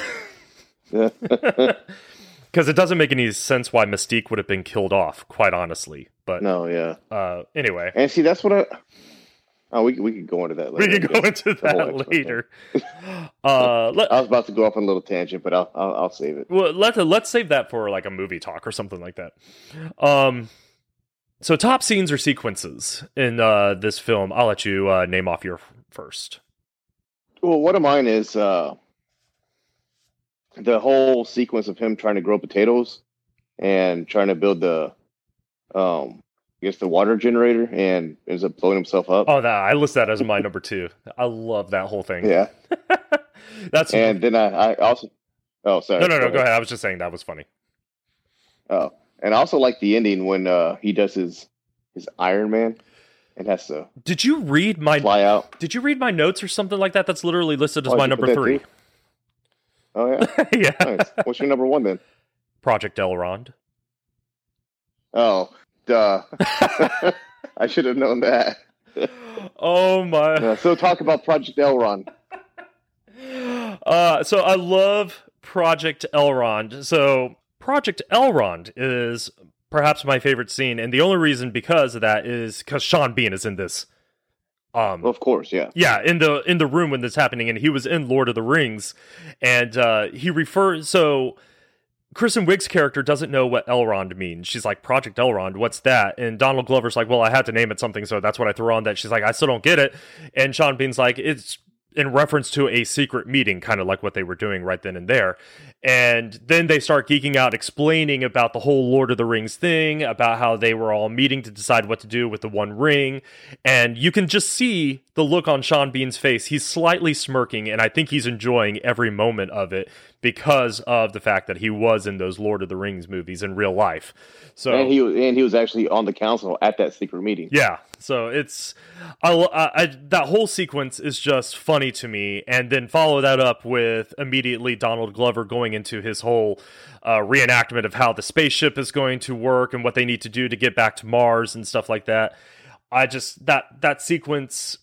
Because it doesn't make any sense why Mystique would have been killed off, quite honestly. But no, yeah. uh, anyway, And see, that's what I. Oh, we we could go into that later. we can go into guess. The whole that later. uh, let, I was about to go off on a little tangent, but I'll I'll, I'll save it. well, let let's save that for like a movie talk or something like that. Um, so top scenes or sequences in uh, this film. I'll let you uh, name off your first. Well, one of mine is uh, the whole sequence of him trying to grow potatoes and trying to build the, um, I guess the water generator, and ends up blowing himself up. Oh, that I list that as my number two. I love that whole thing. Yeah, That's and then I, I also, oh sorry, no, no, no. Go ahead. I was just saying that was funny. Oh, and I also like the ending when uh, he does his his Iron Man and has to Did you read my fly out. Did you read my notes or something like that? That's literally listed as Oh, my number three. too? Oh yeah, yeah. nice. What's your number one then? Project Elrond. Oh, duh. I should have known that. Oh my. Yeah, so talk about Project Elrond. Uh, so I love Project Elrond. So Project Elrond is perhaps my favorite scene, and the only reason because of that is because Sean Bean is in this. Um, Of course, yeah. yeah, in the in the room when this happening, and he was in Lord of the Rings, and uh, he refers. So Kristen Wiig's character doesn't know what Elrond means. She's like, Project Elrond, what's that? And Donald Glover's like, Well, I had to name it something, so that's what I threw on that. She's like, I still don't get it. And Sean Bean's like, It's in reference to a secret meeting, kind of like what they were doing right then and there. And then they start geeking out, explaining about the whole Lord of the Rings thing, about how they were all meeting to decide what to do with the One Ring. And you can just see the look on Sean Bean's face. He's slightly smirking, and I think he's enjoying every moment of it because of the fact that he was in those Lord of the Rings movies in real life. So And he was and he was actually on the council at that secret meeting. yeah, so it's I, I, I that whole sequence is just funny to me, and then follow that up with immediately Donald Glover going into his whole uh, reenactment of how the spaceship is going to work and what they need to do to get back to Mars and stuff like that. I just that that sequence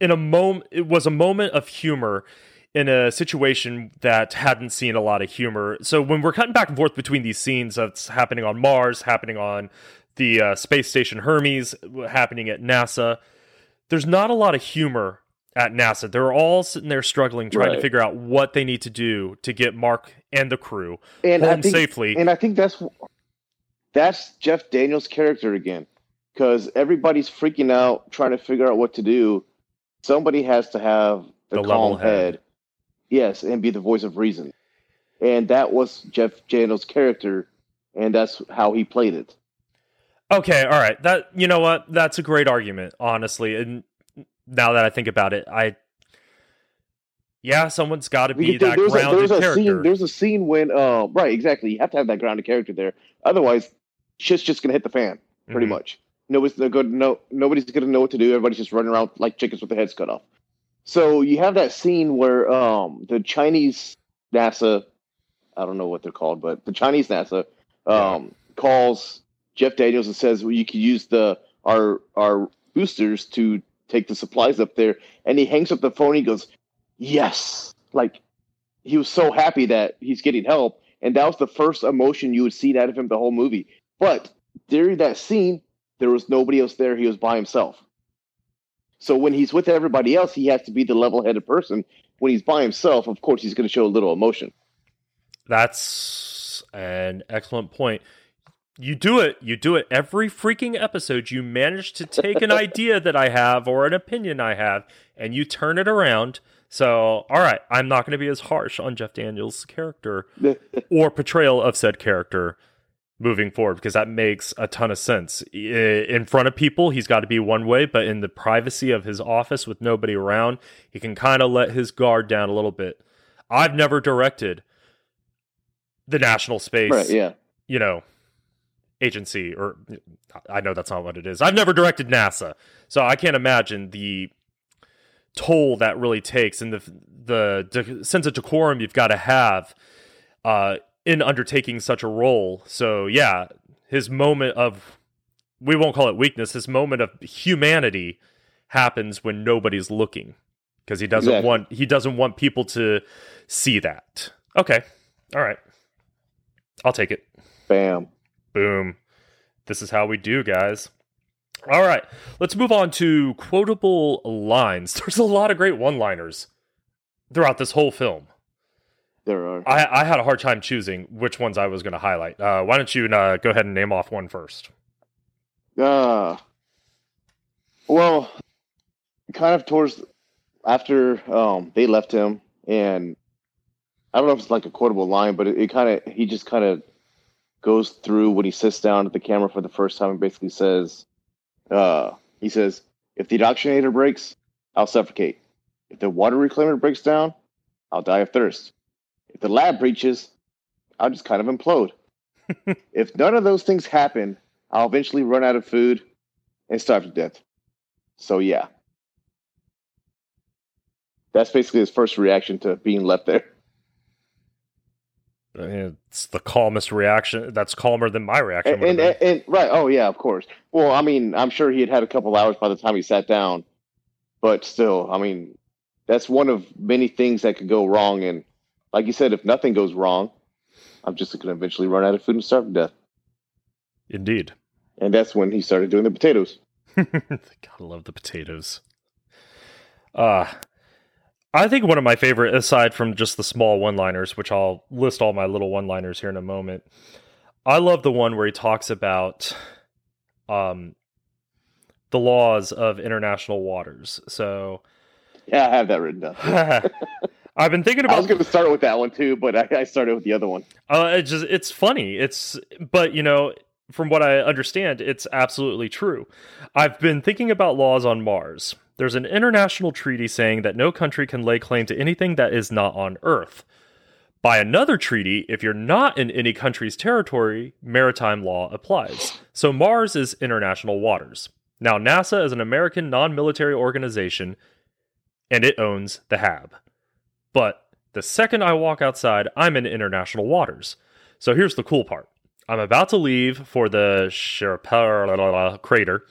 in a moment it was a moment of humor in a situation that hadn't seen a lot of humor. So when we're cutting back and forth between these scenes that's happening on Mars, happening on the uh, space station Hermes happening at NASA. There's not a lot of humor at NASA. They're all sitting there struggling, trying to figure out what they need to do to get Mark and the crew and home think, safely. And I think that's that's Jeff Daniels' character again, because everybody's freaking out trying to figure out what to do. Somebody has to have the, The calm head. head. yes, and be the voice of reason. And that was Jeff Daniels' character, and that's how he played it. Okay, all right. That you know what? That's a great argument, honestly. And now that I think about it, I yeah, someone's got to be that there's a, grounded there's a character. scene. There's a scene when, uh, right, exactly. You have to have that grounded character there. Otherwise, shit's just gonna hit the fan. pretty Mhm. much. Nobody's good. No, nobody's going to know what to do. Everybody's just running around like chickens with their heads cut off. So you have that scene where um, the Chinese NASA, I don't know what they're called, but the Chinese NASA um, calls Jeff Daniels and says, "Well, you could use the our our boosters to take the supplies up there." And he hangs up the phone. He goes, "Yes!" Like he was so happy that he's getting help, and that was the first emotion you would see out of him the whole movie. But during that scene, there was nobody else there. He was by himself. So when he's with everybody else, he has to be the level-headed person. When he's by himself, of course, he's going to show a little emotion. That's an excellent point. You do it. You do it every freaking episode. You manage to take an idea that I have or an opinion I have and you turn it around. So, all right, I'm not going to be as harsh on Jeff Daniels' character or portrayal of said character moving forward because that makes a ton of sense. In front of people, he's got to be one way, but in the privacy of his office with nobody around, he can kind of let his guard down a little bit. I've never directed the National Space, right? Yeah. you know, agency, or I know that's not what it is. I've never directed NASA, so I can't imagine the toll that really takes and the the de- sense of decorum you've got to have uh, in undertaking such a role. So yeah, his moment of we won't call it weakness. His moment of humanity happens when nobody's looking because he doesn't Exactly. want he doesn't want people to see that. Okay, all right, I'll take it. Bam. Boom. This is how we do, guys. All right, let's move on to quotable lines. There's a lot of great one liners throughout this whole film. There are. I, I had a hard time choosing which ones I was going to highlight. Uh, why don't you uh, go ahead and name off one first? Uh, well, kind of towards after um, they left him, and I don't know if it's like a quotable line, but it, it kind of he just kind of goes through when he sits down at the camera for the first time and basically says, uh, he says, if the oxygenator breaks, I'll suffocate. If the water reclaimer breaks down, I'll die of thirst. If the hab breaches, I'll just kind of implode. if none of those things happen, I'll eventually run out of food and starve to death. So yeah. That's basically his first reaction to being left there. I mean, it's the calmest reaction. That's calmer than my reaction. And, and, and, right, oh yeah, of course. Well, I mean, I'm sure he had had a couple hours by the time he sat down, but still, I mean, that's one of many things that could go wrong. And like you said, if nothing goes wrong, I'm just going to eventually run out of food and starve to death. Indeed. And that's when he started doing the potatoes. Gotta love the potatoes. Uh I think one of my favorite, aside from just the small one-liners, which I'll list all my little one-liners here in a moment. I love the one where he talks about um the laws of international waters. So Yeah, I have that written down. I've been thinking about. I was going to start with that one too, but I, I started with the other one. Uh, it just it's funny. It's but you know, from what I understand, it's absolutely true. I've been thinking about laws on Mars. There's an international treaty saying that no country can lay claim to anything that is not on Earth. By another treaty, if you're not in any country's territory, maritime law applies. So Mars is international waters. Now, NASA is an American non military organization, and it owns the HAB. But the second I walk outside, I'm in international waters. So here's the cool part. I'm about to leave for the Sherpa crater.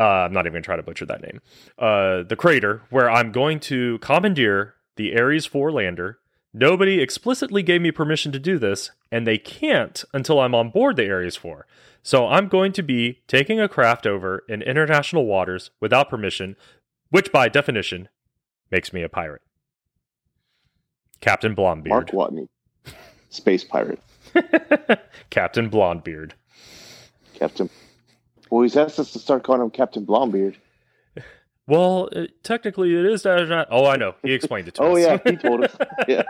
Uh, I'm not even going to try to butcher that name. Uh, the crater, where I'm going to commandeer the Ares 4 lander, Nobody explicitly gave me permission to do this, and they can't until I'm on board the Ares 4. So I'm going to be taking a craft over in international waters without permission, which by definition makes me a pirate. Captain Blondbeard. Mark Watney, space pirate, Captain Blondbeard. Captain. Well, he's asked us to start calling him Captain Blondbeard. Well, uh, technically it is. Uh, oh, I know. He explained it to Oh us. Oh yeah, he told us. Yeah,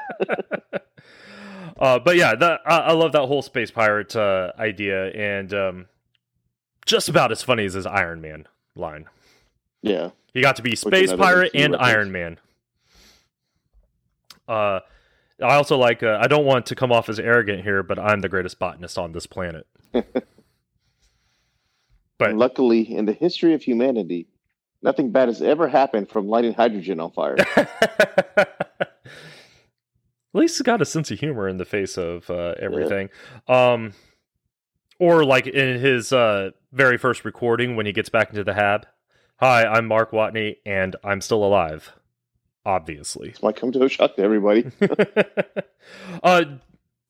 Uh, but yeah, that, I, I love that whole space pirate uh, idea, and um, just about as funny as his Iron Man line. yeah. He got to be space pirate and reference. Iron Man. Uh, I also like. Uh, I don't want to come off as arrogant here, but I'm the greatest botanist on this planet. But- luckily, in the history of humanity, nothing bad has ever happened from lighting hydrogen on fire. At least he's got a sense of humor in the face of uh, everything. Um, or like in his uh, very first recording when he gets back into the hab. Hi, I'm Mark Watney, and I'm still alive. Obviously. This might come to a shock to everybody. uh,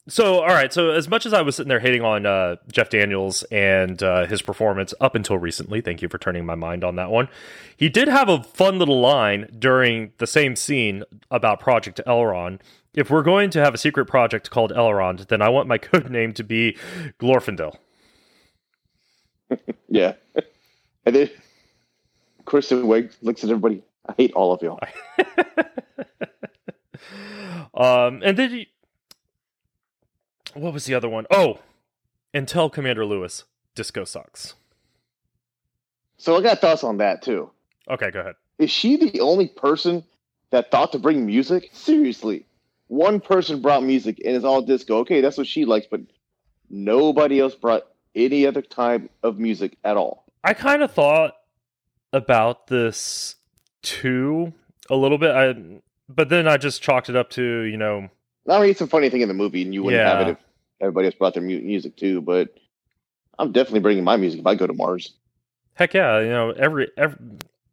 so all right. So as much as I was sitting there hating on uh, Jeff Daniels and uh, his performance up until recently, thank you for turning my mind on that one. He did have a fun little line during the same scene about Project Elrond. If we're going to have a secret project called Elrond, then I want my code name to be Glorfindel. yeah. And then Kristen Wiig looks at everybody. I hate all of y'all. um, and then he, what was the other one? Oh, and tell Commander Lewis, disco sucks. So I got thoughts on that too. Okay, go ahead. Is she the only person that thought to bring music? Seriously. One person brought music and it's all disco. Okay, that's what she likes, but nobody else brought any other type of music at all. I kind of thought about this too a little bit. I, but then I just chalked it up to you know, I mean, it's a funny thing in the movie, and you wouldn't have it if everybody else brought their music too. But I'm definitely bringing my music if I go to Mars. heck yeah, you know every, every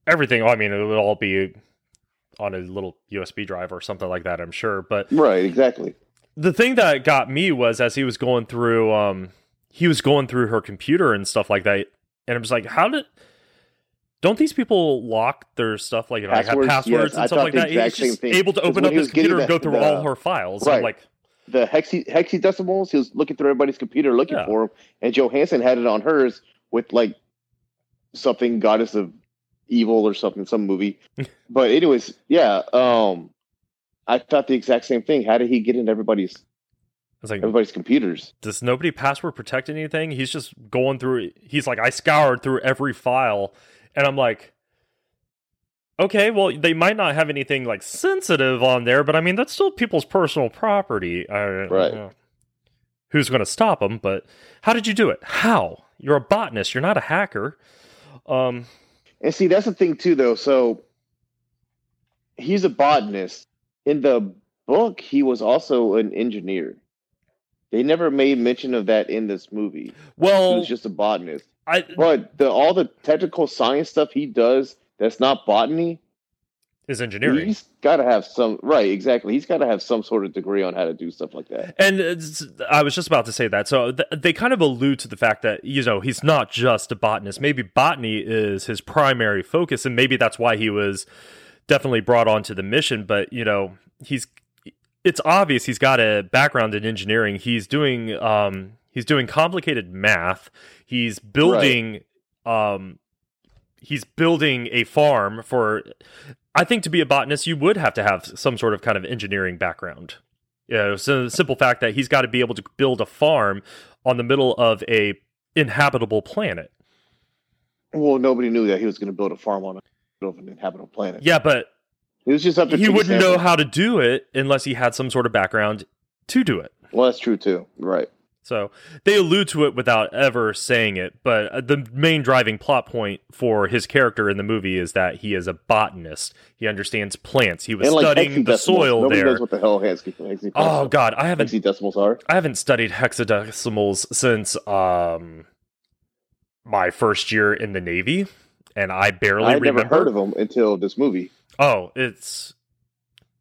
everything. I mean, it would all be on a little USB drive or something like that. I'm sure, but Right, exactly. the thing that got me was as he was going through um he was going through her computer and stuff like that and i was like how did don't these people lock their stuff like, you know, like have Passwords? passwords Yes, and I stuff like the that? exact He's just thing. able to open up his computer and go through the- all her files. Right. Like, The hexi hexadecimals, he was looking through everybody's computer looking Yeah. for him, and Johansson had it on hers with like something goddess of evil or something, some movie. but anyways, yeah. Um, I thought the exact same thing. How did he get into everybody's I was like, everybody's computers? does nobody password protect anything? He's just going through. He's like, I scoured through every file, and I'm like, okay, well, they might not have anything like sensitive on there, but I mean, that's still people's personal property. Uh, Right. uh, who's going to stop them? But how did you do it? How? You're a botanist. You're not a hacker. Um, And see, that's the thing too, though. So he's a botanist. In the book, he was also an engineer. They never made mention of that in this movie. He well, was just a botanist. I But the all the technical science stuff he does that's not botany, is engineering. he's got to have some right. Exactly, he's got to have some sort of degree on how to do stuff like that. And I was just about to say that. So th- they kind of allude to the fact that, you know, he's not just a botanist. Maybe botany is his primary focus, and maybe that's why he was definitely brought onto the mission. But, you know, he's it's obvious he's got a background in engineering. He's doing um he's doing complicated math. He's building um he's building a farm for I think to be a botanist you would have to have some sort of kind of engineering background. You know, so the simple fact that he's got to be able to build a farm on the middle of a inhabitable planet. Well, nobody knew that he was going to build a farm on a of an inhabitable planet. Yeah, but It was just up to he wouldn't know how to do it unless he had some sort of background to do it. Well, that's true too. Right. So they allude to it without ever saying it, but uh, the main driving plot point for his character in the movie is that he is a botanist. He understands plants. He was like studying the soil Nobody there. knows what the hell hex- hexadecimals, Oh god, I haven't hexadecimals are. I haven't studied hexadecimals since um my first year in the Navy, and I barely I never heard of them until this movie. Oh, it's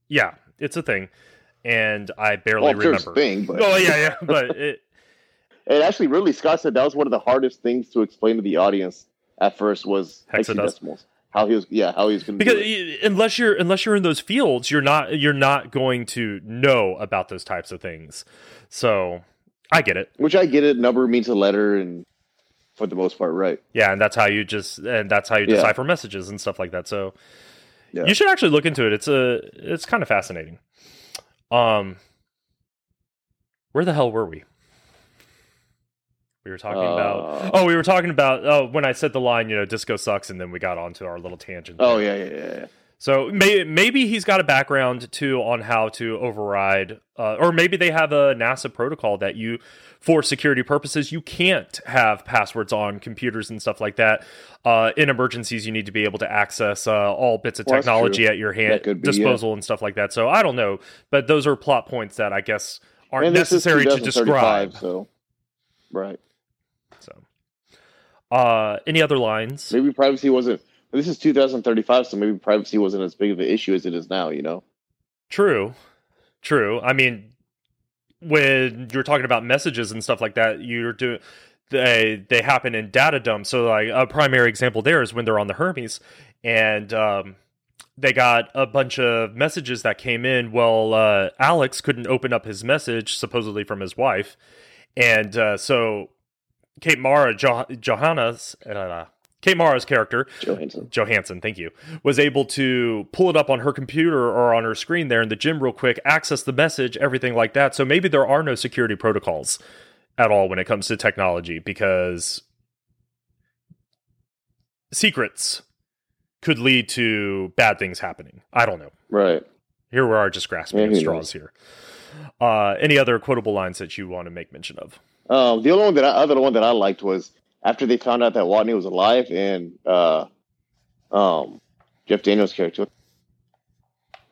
yeah, it's a thing. and I barely Well, sure remember. thing, but Oh yeah, yeah, but it, and actually, really, Scott said that was one of the hardest things to explain to the audience at first was Hexadecimals. hexadecimals. How he was, yeah, how he was going to because do it. unless you're unless you're in those fields, you're not you're not going to know about those types of things. So I get it. Which I get it. Number means a letter, and for the most part, right. Yeah, and that's how you just and that's how you Yeah. decipher messages and stuff like that. So Yeah. you should actually look into it. It's a it's kind of fascinating. Um, where the hell were we? We were talking about. Uh, Oh, we were talking about. Oh, when I said the line, you know, disco sucks, and then we got onto our little tangent. Oh there. yeah, yeah, yeah. yeah. So may, maybe he's got a background too on how to override, uh, or maybe they have a NASA protocol that you, for security purposes, you can't have passwords on computers and stuff like that. Uh, in emergencies, you need to be able to access uh, all bits of Well, technology at your hand be, yeah. disposal and stuff like that. So I don't know, but those are plot points that I guess aren't necessary to describe. So, right. So, uh, any other lines? Maybe privacy wasn't. This is 2035, so maybe privacy wasn't as big of an issue as it is now. You know. True. True. I mean, when you're talking about messages and stuff like that, you're doing they they happen in data dumps. So like a primary example there is when they're on the Hermes and um they got a bunch of messages that came in. Well, uh, Alex couldn't open up his message, supposedly from his wife, and uh, so Kate Mara jo- Johanna's uh, Kate Mara's character Johanssen. Johanssen, thank you, was able to pull it up on her computer or on her screen there in the gym real quick, access the message, everything like that. So maybe there are no security protocols at all when it comes to technology because secrets could lead to bad things happening. I don't know. Right. Here we are just grasping Yeah, straws here. Uh, any other quotable lines that you want to make mention of? Um, the only one that I, other one that I liked was after they found out that Watney was alive and uh, um, Jeff Daniels' character.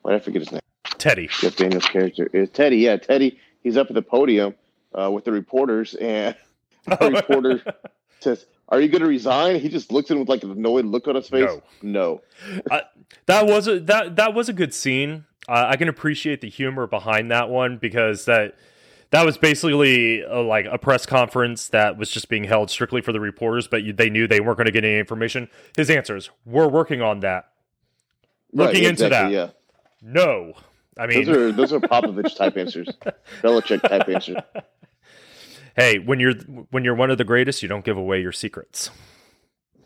Why did I forget his name? Teddy. Jeff Daniels' character is Teddy. Yeah, Teddy. He's up at the podium uh, with the reporters, and the reporter says, "Are you going to resign?" He just looks at him with like an annoyed look on his face. No. No. that was a that that was a good scene. Uh, I can appreciate the humor behind that one because that that was basically a, like a press conference that was just being held strictly for the reporters, but you, they knew they weren't going to get any information. His answers: "We're working on that. Looking Right, into exactly, that. Yeah, No, I mean, those are those are Popovich type answers, Belichick type answers. hey, when you're when you're one of the greatest, you don't give away your secrets.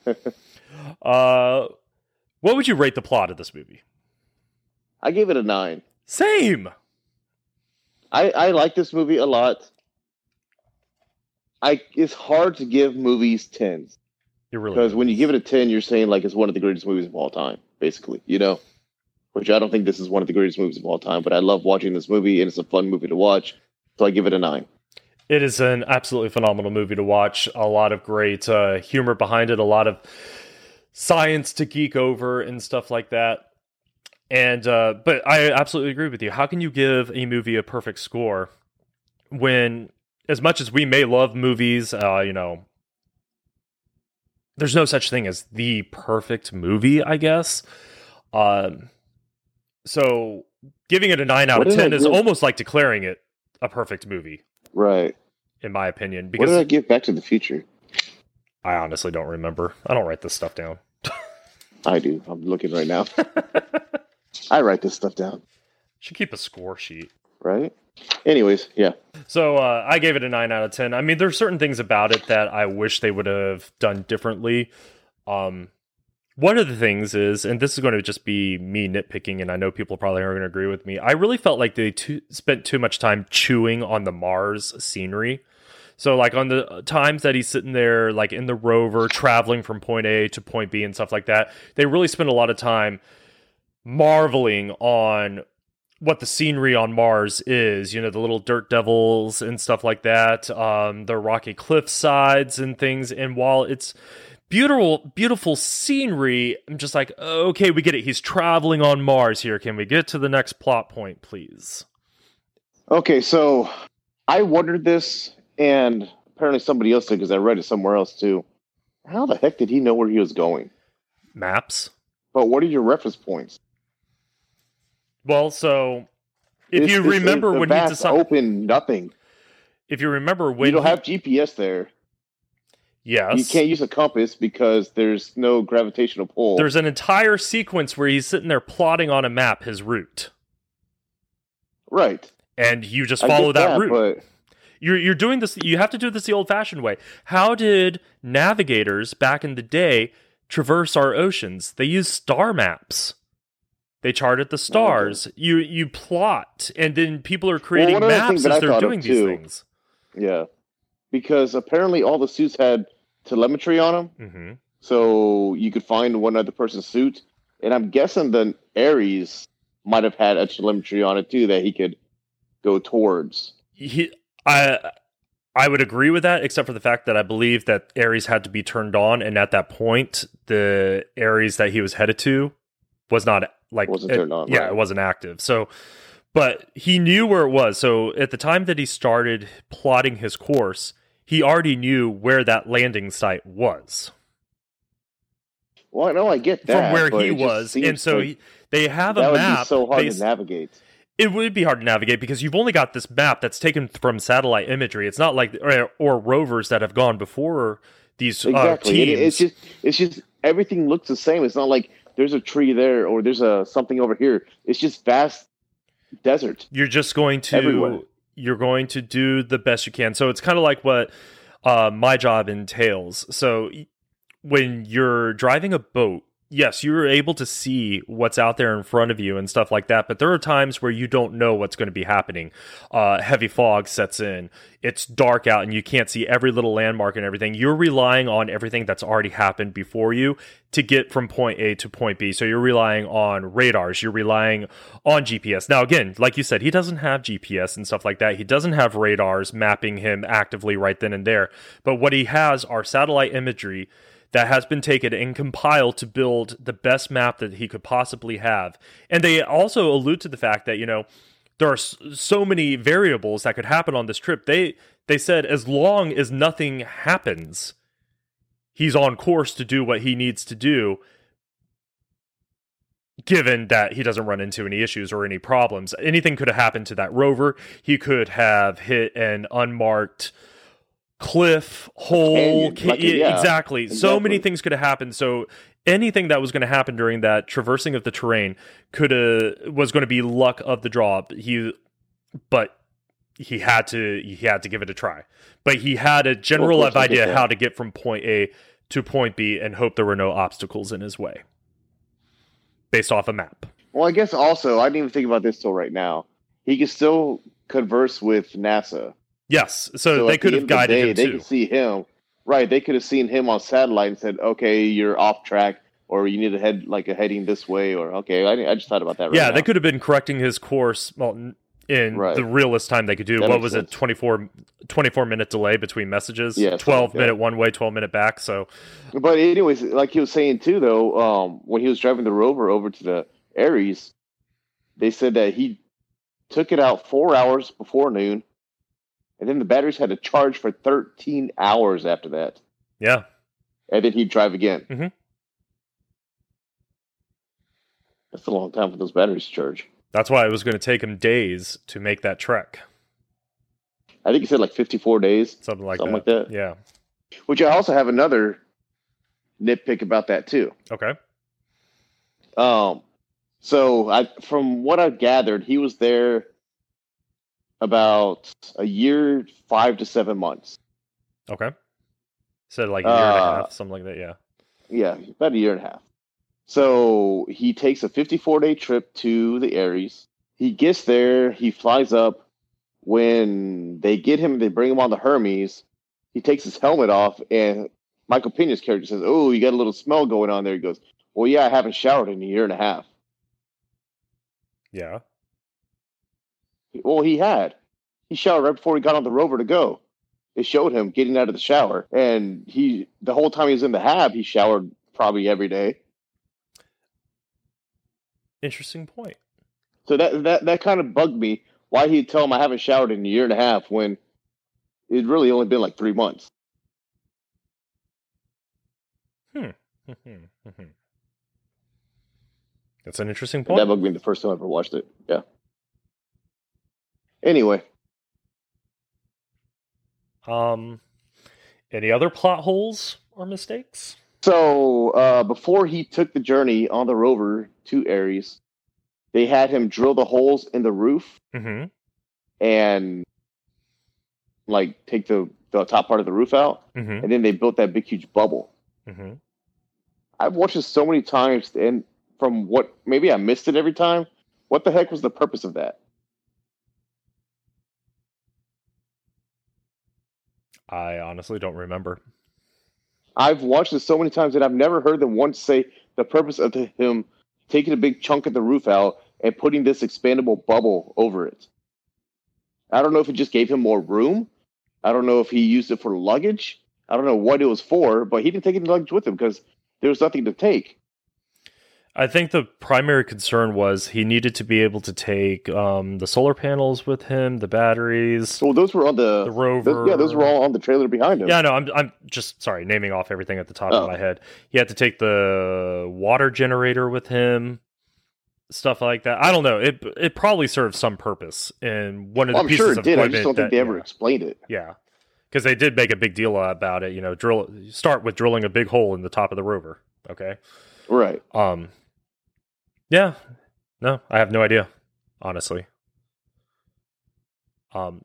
uh, what would you rate the plot of this movie? I gave it a nine. Same. I I like this movie a lot. I it's hard to give movies tens It really because when you give it a ten, you're saying like it's one of the greatest movies of all time, basically. You know, which I don't think this is one of the greatest movies of all time, but I love watching this movie and it's a fun movie to watch, so I give it a nine. It is an absolutely phenomenal movie to watch. A lot of great uh, humor behind it, a lot of science to geek over and stuff like that. And uh, but I absolutely agree with you. How can you give a movie a perfect score when, as much as we may love movies, uh, you know, there's no such thing as the perfect movie, I guess. Um, so giving it a nine out What of ten is almost like declaring it a perfect movie Right. in my opinion, What because did I give Back to the Future? I honestly don't remember. I don't write this stuff down. I do. I'm looking right now. I write this stuff down. Should keep a score sheet. Right. Anyways, yeah. So uh, I gave it a nine out of ten. I mean, there's certain things about it that I wish they would have done differently. Um, one of the things is, and this is going to just be me nitpicking, and I know people probably aren't going to agree with me. I really felt like they too, spent too much time chewing on the Mars scenery. So, like on the times that he's sitting there, like in the rover, traveling from point A to point B and stuff like that, they really spend a lot of time marveling on what the scenery on Mars is. You know, the little dirt devils and stuff like that, um, the rocky cliff sides and things. And while it's beautiful, beautiful scenery, I'm just like, okay, we get it. He's traveling on Mars here. Can we get to the next plot point, please? Okay, so I wondered this, and apparently somebody else did because I read it somewhere else too. How the heck did he know where he was going? Maps. But what are your reference points? Well, so if It's- you it's- remember the when he decided, open nothing. if you remember when you don't he- have GPS there. yes, You can't use a compass because there's no gravitational pull. There's an entire sequence where he's sitting there plotting on a map his route, right. and you just follow get that, route. but You're you're doing this. You have to do this the old-fashioned way. How did navigators back in the day traverse our oceans? They used star maps. They charted the stars. You you plot, and then people are creating thing maps as they're doing these too, things. yeah, because apparently all the suits had telemetry on them, hmm so you could find one other person's suit. And I'm guessing the Ares might have had a telemetry on it too that he could go towards. he I I would agree with that, except for the fact that I believe that Ares had to be turned on, and at that point, the Ares that he was headed to was not like Wasn't it- Yeah, right. it wasn't active. So, but he knew where it was. So at the time that he started plotting his course, he already knew where that landing site was Well, I know I get that from where he was, and so he, they have a map. so hard based- to navigate. it would be hard to navigate because you've only got this map that's taken from satellite imagery. It's not like or, or rovers that have gone before these uh, Exactly. It- it's just it's just everything looks the same. It's not like there's a tree there or there's a something over here. It's just vast desert. you're just going to everywhere. you're going to do the best you can. So it's kind of like what uh, my job entails. So when you're driving a boat, yes, you're able to see what's out there in front of you and stuff like that. But there are times where you don't know what's going to be happening. Uh, heavy fog sets in. It's dark out, and you can't see every little landmark and everything. You're relying on everything that's already happened before you to get from point A to point B. So you're relying on radars. You're relying on GPS. Now, again, like you said, he doesn't have GPS and stuff like that. He doesn't have radars mapping him actively right then and there. But what he has are satellite imagery that has been taken and compiled to build the best map that he could possibly have. And they also allude to the fact that, you know, there are so many variables that could happen on this trip. They they said as long as nothing happens, he's on course to do what he needs to do given that he doesn't run into any issues or any problems. Anything could have happened to that rover. He could have hit an unmarked cliff, hole. ca- like yeah, exactly. So many things could have happened. So anything that was going to happen during that traversing of the terrain could have was going to be luck of the draw. He, but he had to he had to give it a try. But he had a general get idea how to get from point A to point B and hope there were no obstacles in his way based off a map. Well, I guess also I didn't even think about this till right now. He could still converse with NASA. Yes, so, at they the could have end of the guided day, him They too. could see him. Right. They could have seen him on satellite and said, "Okay, you're off track." Or you need to head like a heading this way, or okay, I, I just thought about that. Right yeah, now. they could have been correcting his course well, in Right. the realest time they could do. That what was sense. it? 24, 24 minute delay between messages. Yeah, twelve like that. minute one way, twelve minute back. So But anyways, like he was saying too, though, um, when he was driving the rover over to the Ares, they said that he took it out four hours before noon, and then the batteries had to charge for thirteen hours after that, yeah, and then he'd drive again. Mhm. That's a long time for those batteries to charge. that's why it was going to take him days to make that trek. I think he said like fifty-four days, Something like Something that. like that. Yeah. which I also have another nitpick about that too. Okay. Um, so I, from what I've gathered, he was there about a year, five to seven months. Okay. So like a year and a Uh, half, something like that. Yeah. Yeah, about a year and a half. So he takes a 54 day trip to the Ares. He gets there, he flies up. When they get him, they bring him on the Hermes. He takes his helmet off, and Michael Pena's character says, Oh, you got a little smell going on there. He goes, Well, yeah, I haven't showered in a year and a half. Yeah. Well, he had. He showered right before he got on the rover to go. It showed him getting out of the shower, and he the whole time he was in the hab, he showered probably every day. Interesting point. So that that that kind of bugged me. Why he'd tell him I haven't showered in a year and a half when it really only been like three months. Hmm. hmm, hmm, hmm That's an interesting point. That bugged me the first time I ever watched it. Yeah. Anyway, Um, any other plot holes or mistakes? so uh, before he took the journey on the rover to Ares, they had him drill the holes in the roof Mm-hmm. and like take the, the top part of the roof out, Mm-hmm. and then they built that big huge bubble. Mm-hmm. I've watched this so many times, and from what maybe I missed it every time. What the heck was the purpose of that? I honestly don't remember. I've watched this so many times that I've never heard them once say the purpose of the, him taking a big chunk of the roof out and putting this expandable bubble over it. I don't know if it just gave him more room. I don't know if he used it for luggage. I don't know what it was for, but he didn't take any luggage with him because there was nothing to take. I think the primary concern was he needed to be able to take um, the solar panels with him, the batteries, So those were on the, the rover. those- yeah, those were all on the trailer behind him. Yeah, no, I'm I'm just sorry, naming off everything at the top Oh. of my head. He had to take the water generator with him, stuff like that. I don't know. It it probably served some purpose in one of Well, the I'm pieces sure it of did. I just don't think that- they ever yeah. explained it. Yeah, because they did make a big deal about it. You know, drill start with drilling a big hole in the top of the rover. Okay. Right. Um. Yeah. No, I have no idea. Honestly. Um.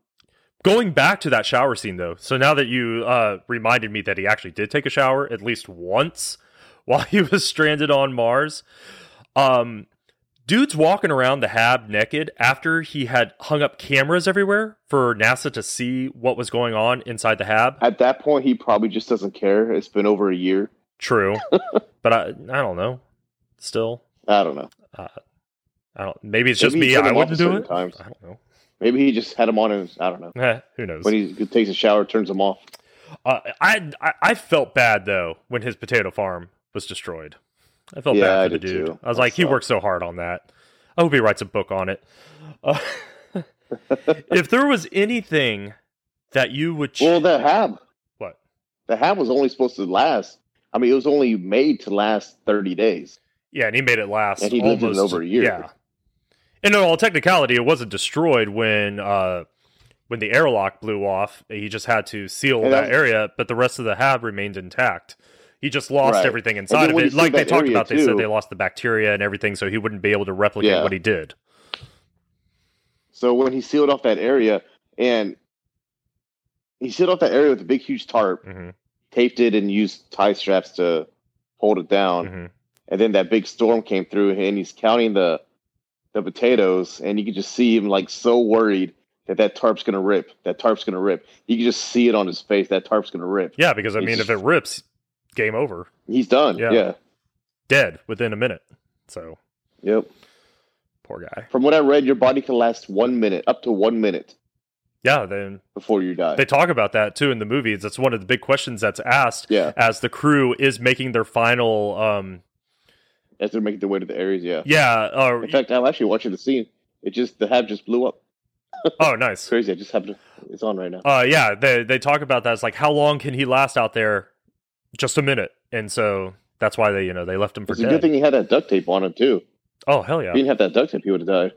Going back to that shower scene though, so now that you uh reminded me that he actually did take a shower at least once while he was stranded on Mars. Um dude's walking around the hab naked after he had hung up cameras everywhere for NASA to see what was going on inside the hab. At that point, he probably just doesn't care. It's been over a year. True. but I I don't know. Still, I don't know. uh, I don't maybe it's just Maybe he me. I them wouldn't do it. times. I don't know. Maybe he just had him on and I don't know. Eh, who knows? When he takes a shower, turns them off. Uh, I, I I felt bad though when his potato farm was destroyed. I felt Yeah, bad I for the did dude. too. I was That like, he worked so hard on that. I hope he writes a book on it. Uh, if there was anything that you would, ch- Well, the hab, what? the hab was only supposed to last. I mean, it was only made to last thirty days. Yeah, and he made it last. And he lived in almost, over a year. Yeah. And in all technicality, it wasn't destroyed when uh, when the airlock blew off. He just had to seal And that area, but the rest of the hab remained intact. He just lost Right. everything inside of it. Like they talked about, they said they lost the bacteria and everything, so he wouldn't be able to replicate Yeah. what he did. So when he sealed off that area, and he sealed off that area with a big, huge tarp, hmm taped it, and used tie straps to hold it down. hmm And then that big storm came through, and he's counting the the potatoes, and you can just see him like so worried that that tarp's gonna rip. That tarp's gonna rip. You can just see it on his face. That tarp's gonna rip. Yeah, because I It's mean, if it rips, game over, He's done. Yeah. yeah. dead within a minute. So Yep. poor guy. From what I read, your body can last one minute, up to one minute Yeah, then before you die. they talk about that too in the movies. That's one of the big questions that's asked yeah, as the crew is making their final um as they're making their way to the Ares. Yeah. yeah uh, In fact, I'm actually watching the scene. It just the hab just blew up. oh nice Crazy. I just happened. To, it's on right now. uh yeah they they talk about that it's like how long can he last out there just a minute and so that's why they you know they left him for It's a dead good thing he had that duct tape on him too. oh hell If yeah he didn't have that duct tape, he would have died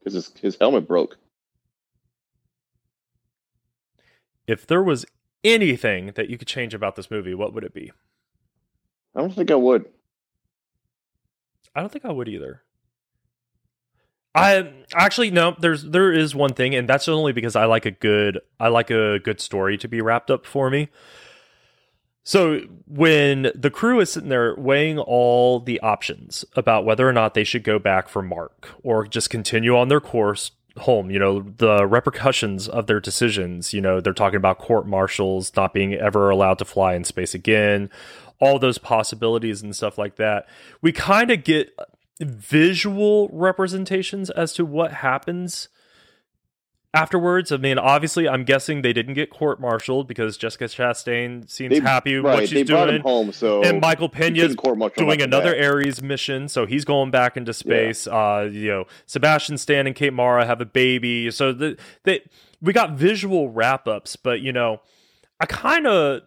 because his his helmet broke. if there was anything that you could change about this movie what would it be I don't think I would. I don't think I would either. I actually no. There's there is one thing, and that's only because I like a good I like a good story to be wrapped up for me. So when the crew is sitting there weighing all the options about whether or not they should go back for Mark or just continue on their course home, you know, the repercussions of their decisions, you know, they're talking about court martials not being ever allowed to fly in space again, all those possibilities and stuff like that. We kind of get visual representations as to what happens afterwards. I mean, obviously, I'm guessing they didn't get court martialed because Jessica Chastain seems They- happy with right. what she's doing. home, so and Michael Pena's doing another that. Ares mission, so he's going back into space. Uh, you know, Sebastian Stan and Kate Mara have a baby, so the they we got visual wrap ups, but you know, I kind of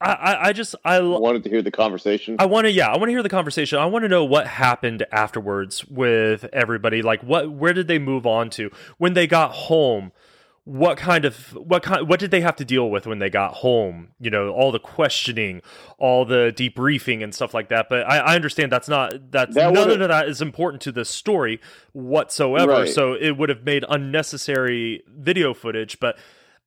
I, I, I just I wanted to hear the conversation. I want to yeah, I want to hear the conversation. I want to know what happened afterwards with everybody. Like what where did they move on to when they got home? What kind of what kind what did they have to deal with when they got home? You know, all the questioning, all the debriefing and stuff like that. But I, I understand that's not that's That none of that is important to the story whatsoever. Right. So it would have made unnecessary video footage. But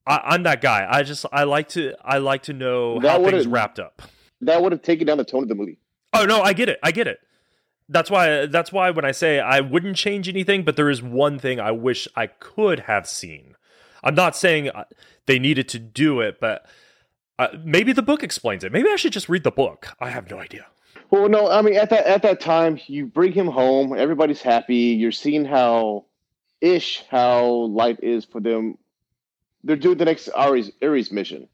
I, I'm that guy. I just I like to I like to know That how things wrapped up. that would have taken down the tone of the movie. Oh no, I get it. I get it. That's why that's why when I say I wouldn't change anything, but there is one thing I wish I could have seen. I'm not saying uh, they needed to do it, but uh, maybe the book explains it. Maybe I should just read the book. I have no idea. Well, no, I mean at that at that time, you bring him home, everybody's happy. You're seeing how ish how life is for them. They're doing the next Ares Ares mission,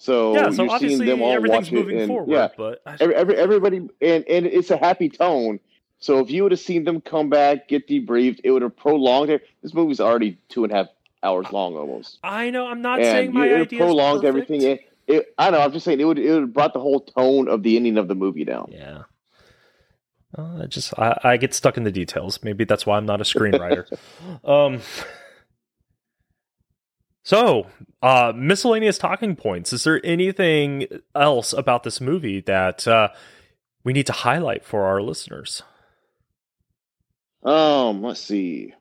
so yeah, so you're seeing obviously them all everything's watch it, moving and, forward, Yeah, but every, every, everybody, and and it's a happy tone. So if you would have seen them come back, get debriefed, it would have prolonged it. This movie's already two and a half hours long almost. I know I'm not and saying my you- it idea prolonged is everything. It, it, I know. I'm just saying it would it would have brought the whole tone of the ending of the movie down. Yeah. Uh, I just I, I get stuck in the details. Maybe that's why I'm not a screenwriter. um. So, uh, miscellaneous talking points. Is there anything else about this movie that uh, we need to highlight for our listeners? Um, let's see.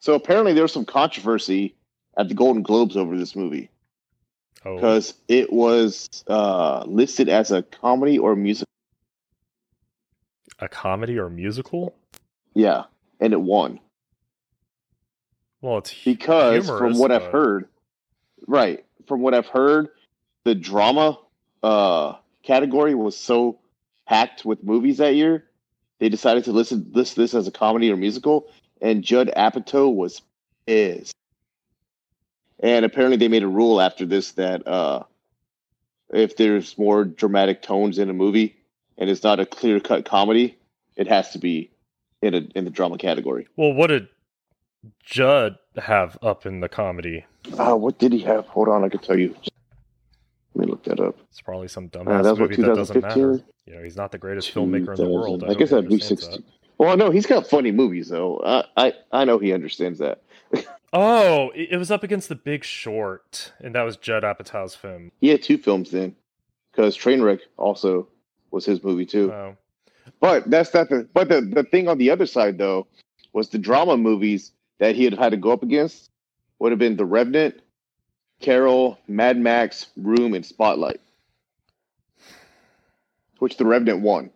So apparently there was some controversy at the Golden Globes over this movie Oh, because it was uh, listed as a comedy or music. a comedy or musical? Yeah, and it won Well, it's because from humorous, what I've heard, right? From what I've heard, the drama uh, category was so packed with movies that year, they decided to list list this as a comedy or musical, and Judd Apatow was is. And apparently, they made a rule after this that uh, if there's more dramatic tones in a movie and it's not a clear cut comedy, it has to be in a in the drama category. Well, what did Judd have up in the comedy? Uh, what did he have? Hold on, I can tell you. Let me look that up. It's probably some Uh, dumbass that was what, movie that doesn't matter. 2015? You know, he's not the greatest filmmaker in the world. I, hope guess that'd be understands 16. that. Well, no, he's got funny movies though. I, I I know he understands that. Oh, it it was up against The Big Short, and that was Judd Apatow's film. He had two films then, because Trainwreck also was his movie too. Oh, But that's not the. But the the thing on the other side though was the drama movies that he had had to go up against would have been The Revenant, Carol, Mad Max, Room, and Spotlight, which The Revenant won,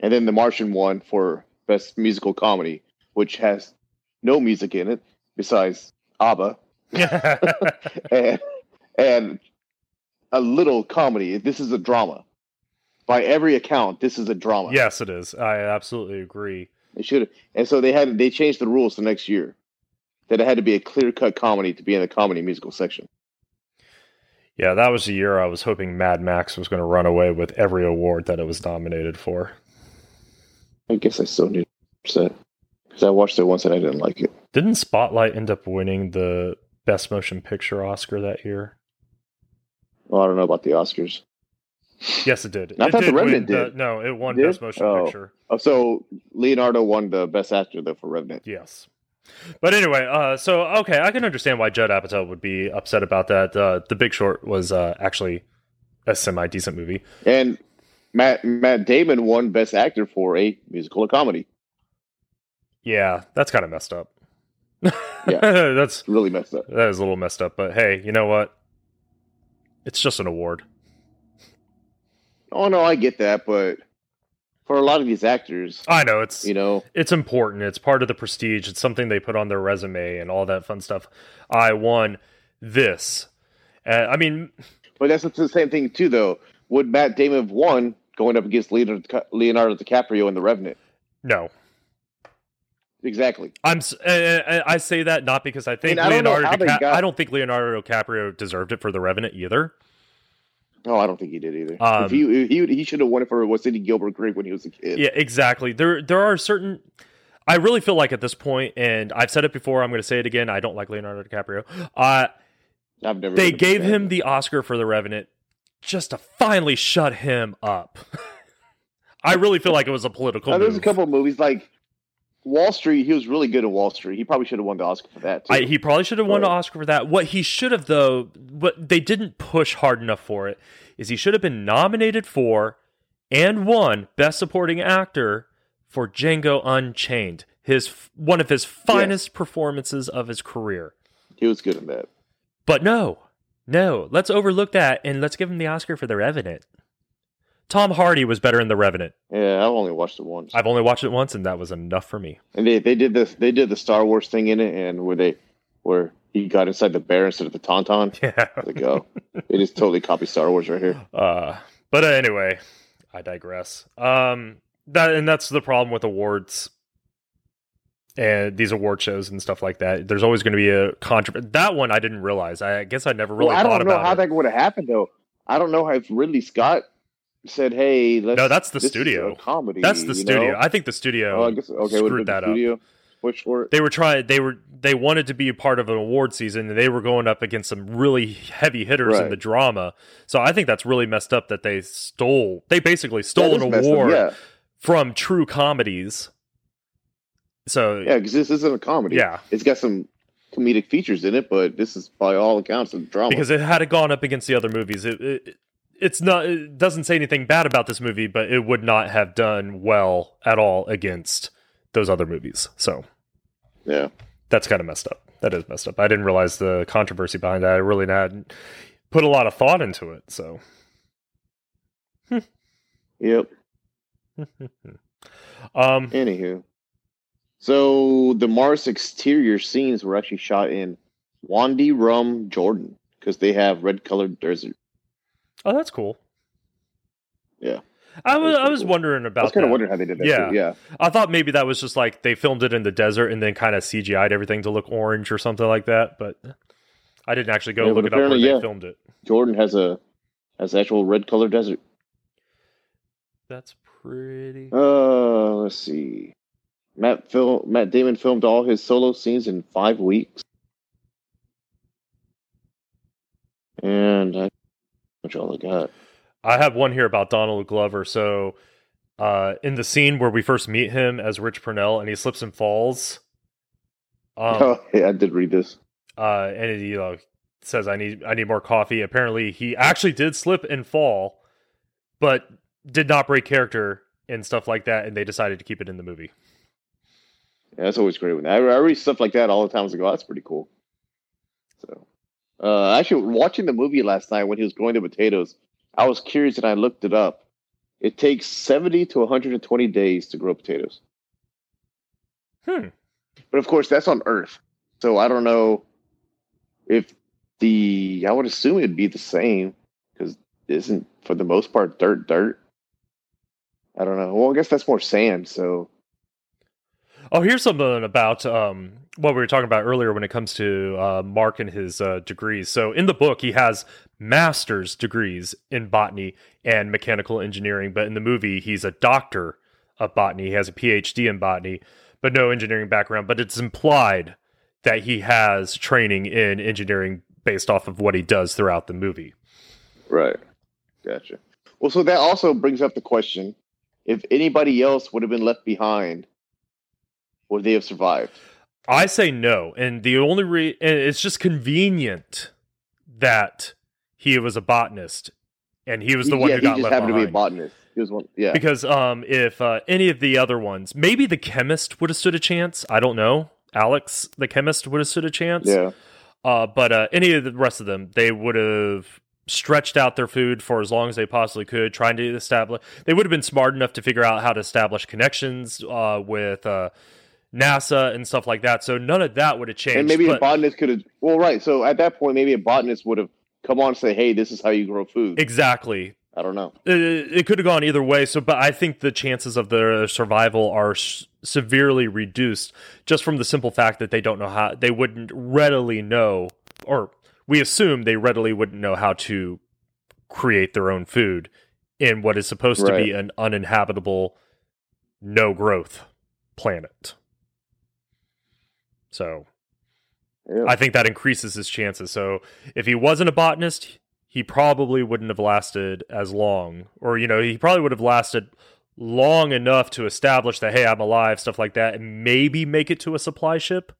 and then The Martian won for best musical comedy, which has no music in it besides ABBA and and a little comedy. This is a drama. By every account, this is a drama. yes, it is. I absolutely agree. They should have. And so they had they changed the rules the next year that it had to be a clear cut comedy to be in the comedy musical section. Yeah, that was the year I was hoping Mad Max was going to run away with every award that it was nominated for. I guess I still need upset because I watched it once and I didn't like it. Didn't Spotlight end up winning the Best Motion Picture Oscar that year? Well, I don't know about the Oscars. Yes, it did. I it The did win Revenant the- did. no, it won Did? Best Motion Oh. Picture. Oh, so Leonardo won the best actor though for Revenant. Yes. But anyway, uh, so okay, I can understand why Judd Apatow would be upset about that. Uh, the Big Short was uh, actually a semi decent movie. And Matt Matt Damon won best actor for a musical or comedy. Yeah, that's kind of messed up. Yeah. that's Really messed up. that is a little messed up. But hey, you know what? It's just an award. Oh no, I get that, but for a lot of these actors, I know it's you know, it's important. It's part of the prestige. It's something they put on their resume and all that fun stuff. I won this. Uh, I mean, but that's the same thing too. Though, would Matt Damon have won going up against Leonardo, DiCaprio in The Revenant? no. Exactly. I'm. uh, uh, I say that not because I think I Leonardo. how DiCap- got- I don't think Leonardo DiCaprio deserved it for The Revenant either. No, I don't think he did either. Um, if he if he he should have won it for What's Eating Gilbert Grape when he was a kid. Yeah, exactly. There, there are certain. I really feel like at this point, and I've said it before. I'm going to say it again. I don't like Leonardo DiCaprio. Uh, I've never. they been a big gave him the Oscar for The Revenant just to finally shut him up. I really feel like it was a political. Now, there's a couple of movies like Wall Street. He was really good at Wall Street. He probably should have won the Oscar for that. Too. I, he probably should have won an Right. Oscar for that. What he should have, though, what they didn't push hard enough for it, is he should have been nominated for and won Best Supporting Actor for Django Unchained, his one of his finest performances of his career. he was good in that. But no, no, let's overlook that and let's give him the Oscar for The Revenant. Tom Hardy was better in The Revenant. Yeah, I've only watched it once. I've only watched it once, and that was enough for me. And they, they did this. They did the Star Wars thing in it, and where they where he got inside the bear instead of the tauntaun. Yeah. Like, oh, it is totally copy Star Wars right here. Uh, but uh, anyway, I digress. Um, that and that's the problem with awards and these award shows and stuff like that. There's always going to be a controversy. That one I didn't realize. I guess I never really well, I don't know how it. that would have happened though. I don't know how if Ridley Scott said, "Hey, let's." No, that's the studio. comedy. That's the studio. know? I think the studio Oh, I guess okay. screwed that up. studio push for it. They were trying. They were. They wanted to be a part of an award season, and they were going up against some really heavy hitters in the drama. So I think that's really messed up that they stole. They basically stole an up, award Yeah, from true comedies. So yeah, because this isn't a comedy. Yeah. it's got some comedic features in it, but this is by all accounts a drama. because it had it gone up against the other movies, it, it it's not. It doesn't say anything bad about this movie, but it would not have done well at all against those other movies. So yeah, that's kind of messed up. That is messed up. I didn't realize the controversy behind that. I really hadn't put a lot of thought into it. So yep. um, Anywho, so the Mars exterior scenes were actually shot in Wadi Rum, Jordan, because they have red colored desert. Oh, that's cool. Yeah. I was I was cool. wondering I about was kind of wondering how they did that. Yeah. too. yeah. I thought maybe that was just like they filmed it in the desert and then kind of CGI'd everything to look orange or something like that. But I didn't actually go Yeah, look it up where apparently, they filmed it. Jordan has a has actual red colored desert. That's pretty. Uh, let's see. Matt Phil Matt Damon filmed all his solo scenes in five weeks, and I, which all I got. I have one here about Donald Glover. So, uh, in the scene where we first meet him as Rich Purnell and he slips and falls, um, oh, yeah, I did read this. uh, and he uh, says, "I need, I need more coffee." Apparently, he actually did slip and fall, but did not break character and stuff like that. And they decided to keep it in the movie. Yeah, that's always great. When I, I read stuff like that all the time. I was like, oh, that's pretty cool. So, uh, actually, watching the movie last night when he was growing the potatoes, I was curious and I looked it up. It takes seventy to one hundred and twenty days to grow potatoes. Hmm. But of course, that's on Earth. So I don't know if the. I would assume it'd be the same because isn't for the most part dirt dirt. I don't know. Well, I guess that's more sand. So Oh, here's something about um, what we were talking about earlier when it comes to uh, Mark and his uh, degrees. So in the book, he has master's degrees in botany and mechanical engineering, but in the movie, he's a doctor of botany. He has a PhD in botany, but no engineering background. But it's implied that he has training in engineering based off of what he does throughout the movie. right, gotcha. Well, so that also brings up the question: if anybody else would have been left behind, would they have survived? I say no, and the only re- and it's just convenient that he was a botanist and he was the one yeah, who got he just left happened behind. to be a botanist. He was one. Yeah, because um, if uh, any of the other ones, maybe the chemist would have stood a chance. I don't know. Alex, the chemist, would have stood a chance. yeah. Uh, but uh, any of the rest of them, they would have stretched out their food for as long as they possibly could, trying to establish. They would have been smart enough to figure out how to establish connections uh, with uh, NASA and stuff like that. So none of that would have changed. And maybe a but- botanist could have. Well, right. So at that point, maybe a botanist would have come on and say, "Hey, this is how you grow food." exactly. I don't know. it, it could have gone either way. So, but I think the chances of their survival are s- severely reduced just from the simple fact that they don't know how they wouldn't readily know, or we assume they readily wouldn't know how to create their own food in what is supposed to be an uninhabitable, no growth planet. So, Yeah. I think that increases his chances. So, if he wasn't a botanist, he probably wouldn't have lasted as long, or you know, he probably would have lasted long enough to establish that hey, I'm alive, stuff like that, and maybe make it to a supply ship,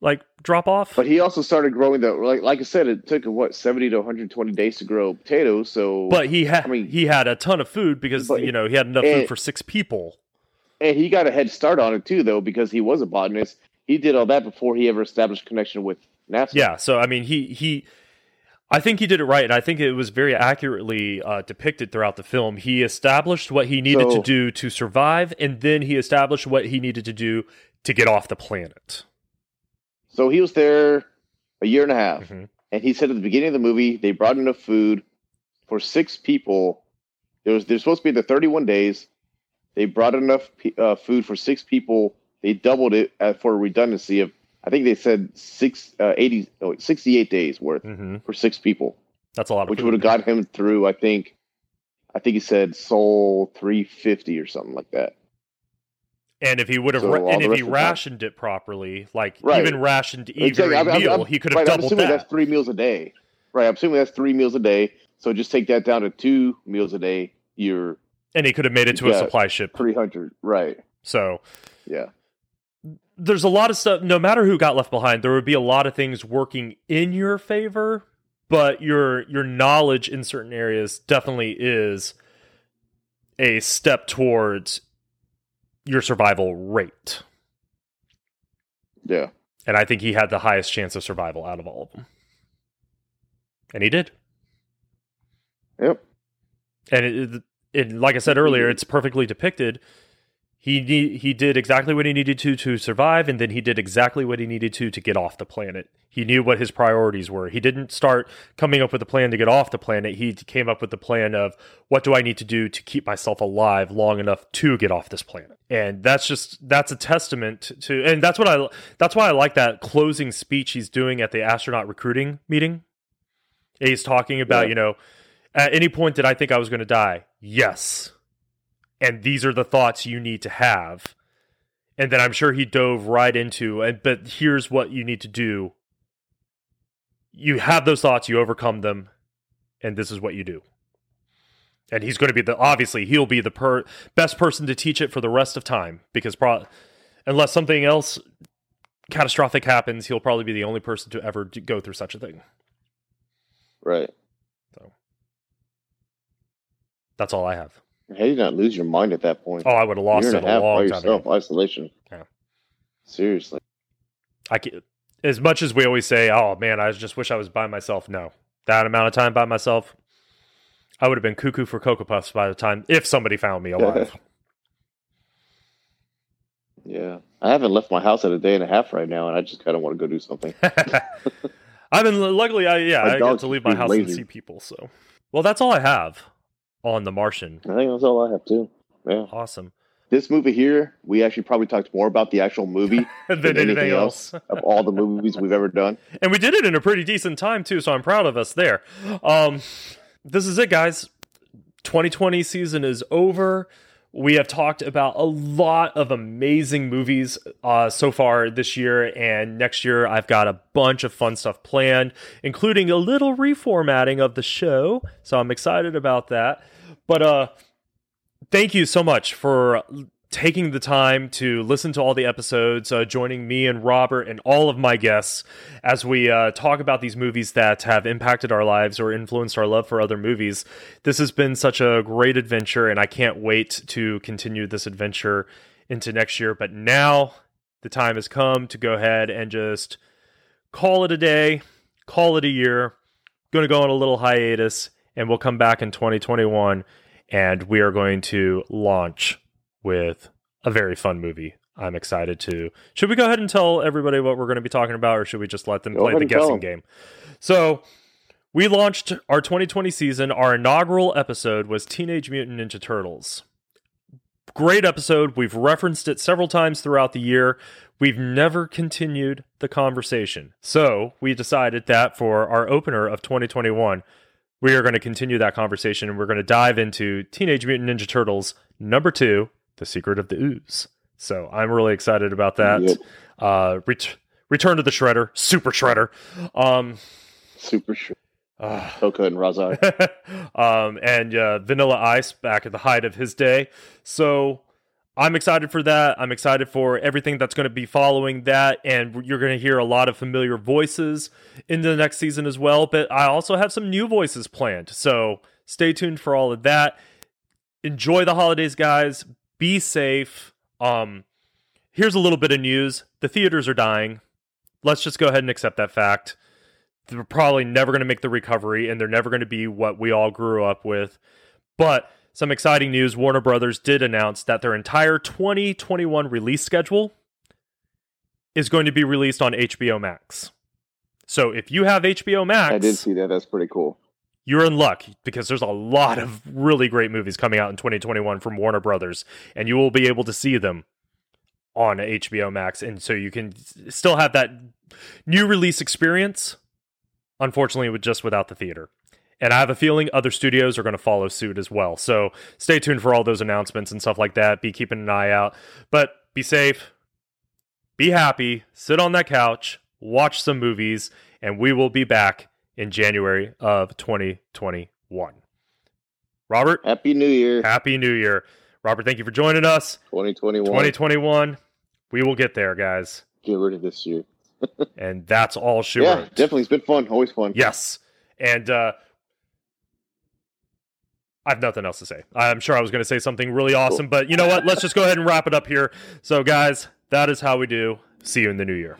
like drop off. But he also started growing the like like I said, it took what seventy to one hundred twenty days to grow potatoes. So, But he had I mean- he had a ton of food because But- you know he had enough and- food for six people. and he got a head start on it too, though, because he was a botanist. He did all that before he ever established connection with NASA. Yeah, so I mean, he he, I think he did it right, and I think it was very accurately uh, depicted throughout the film. He established what he needed to do to survive, and then he established what he needed to do to get off the planet. So he was there a year and a half, Mhm. and he said at the beginning of the movie they brought enough food for six people. There was there's supposed to be the 31 days. They brought enough uh, food for six people. They doubled it for redundancy of I think they said six uh, 80 no, 68 days worth hmm for six people, That's a lot of which would have got him through. I think I think he said Sol 350 or something like that. And if he would have, So ra- and if he rationed it properly, like Right. even rationed Exactly. a I'm- I'm- meal, I'm- he could have right, I'm doubled assuming that. that's three meals a day. Right. I'm assuming that's three meals a day. So just take that down to two meals a day. You're and he could have made it to a supply ship. 300. Right. So Yeah. There's a lot of stuff. No matter who got left behind, there would be a lot of things working in your favor, but your your knowledge in certain areas definitely is a step towards your survival rate. Yeah. And I think he had the highest chance of survival out of all of them. And he did. Yep. and it, it, it, like I said earlier, it's perfectly depicted. He ne- he did exactly what he needed to to survive, and then he did exactly what he needed to to get off the planet. He knew what his priorities were. He didn't start coming up with a plan to get off the planet. He came up with the plan of what do I need to do to keep myself alive long enough to get off this planet. And that's just that's a testament to, and that's what I that's why I like that closing speech he's doing at the astronaut recruiting meeting. He's talking about Yeah. you know at any point did I think I was going to die? Yes. And these are the thoughts you need to have. And then I'm sure he dove right into and but here's what you need to do. You have those thoughts, you overcome them, and this is what you do. And he's going to be the obviously he'll be the per, best person to teach it for the rest of time because pro, unless something else catastrophic happens, he'll probably be the only person to ever do, go through such a thing. Right. so That's all I have. How do you not lose your mind at that point? Oh, I would have lost year it a a long time ago. yourself, isolation. Yeah. Seriously. I can, as much as we always say, "Oh man, I just wish I was by myself." No, that amount of time by myself, I would have been cuckoo for cocoa puffs by the time if somebody found me alive. Yeah. I haven't left my house in a day and a half right now, and I just kind of want to go do something. I've been luckily, I yeah, My I got to leave my house and see people. So, well, that's all I have on The Martian. I think that's all I have too. Yeah. Awesome. This movie here, we actually probably talked more about the actual movie than than anything, else. of all the movies we've ever done. and we did it in a pretty decent time too so i'm proud of us there um this is it guys 2020 season is over we have talked about a lot of amazing movies uh, so far this year and next year i've got a bunch of fun stuff planned including a little reformatting of the show so i'm excited about that but uh thank you so much for taking the time to listen to all the episodes, uh, joining me and Robert and all of my guests as we uh, talk about these movies that have impacted our lives or influenced our love for other movies. This has been such a great adventure, and I can't wait to continue this adventure into next year. But now the time has come to go ahead and just call it a day, call it a year. Going to go on a little hiatus, and we'll come back in 2021 and we are going to launch with a very fun movie. I'm excited to. Should we go ahead and tell everybody what we're going to be talking about, or should we just let them Go play the guessing game? So, we launched our 2020 season. Our inaugural episode was Teenage Mutant Ninja Turtles. Great episode. We've referenced it several times throughout the year. We've never continued the conversation. So, we decided that for our opener of 2021, we are going to continue that conversation and we're going to dive into Teenage Mutant Ninja Turtles number two, The Secret of the Ooze. So I'm really excited about that. Yep. Uh, ret- Return to the Shredder, Super Shredder. Um, Super sure. Uh, Tokka and Rahzar. um, and uh, Vanilla Ice back at the height of his day. So I'm excited for that. I'm excited for everything that's going to be following that. And you're going to hear a lot of familiar voices in the next season as well. But I also have some new voices planned. So stay tuned for all of that. Enjoy the holidays, guys. Be safe. Um, here's a little bit of news the theaters are dying. Let's just go ahead and accept that fact they're probably never going to make the recovery and they're never going to be what we all grew up with. But some exciting news Warner Brothers did announce that their entire 2021 release schedule is going to be released on HBO Max. So if you have HBO Max, I did see that. That's pretty cool. You're in luck because there's a lot of really great movies coming out in 2021 from Warner Brothers, and you will be able to see them on HBO Max. And so you can still have that new release experience unfortunately, with just without the theater. And I have a feeling other studios are going to follow suit as well. So stay tuned for all those announcements and stuff like that. Be keeping an eye out. But be safe, be happy, sit on that couch, watch some movies, and we will be back in January of 2021. Robert, Happy New Year. Happy New Year. Robert, thank you for joining us. 2021. 2021. We will get there, guys. Get rid of this year and that's all she yeah, wrote. definitely. It's been fun. Always fun. Yes. And uh, I have nothing else to say. I'm sure I was going to say something really awesome, cool. but you know what? Let's just go ahead and wrap it up here. So, guys, that is how we do. See you in the new year.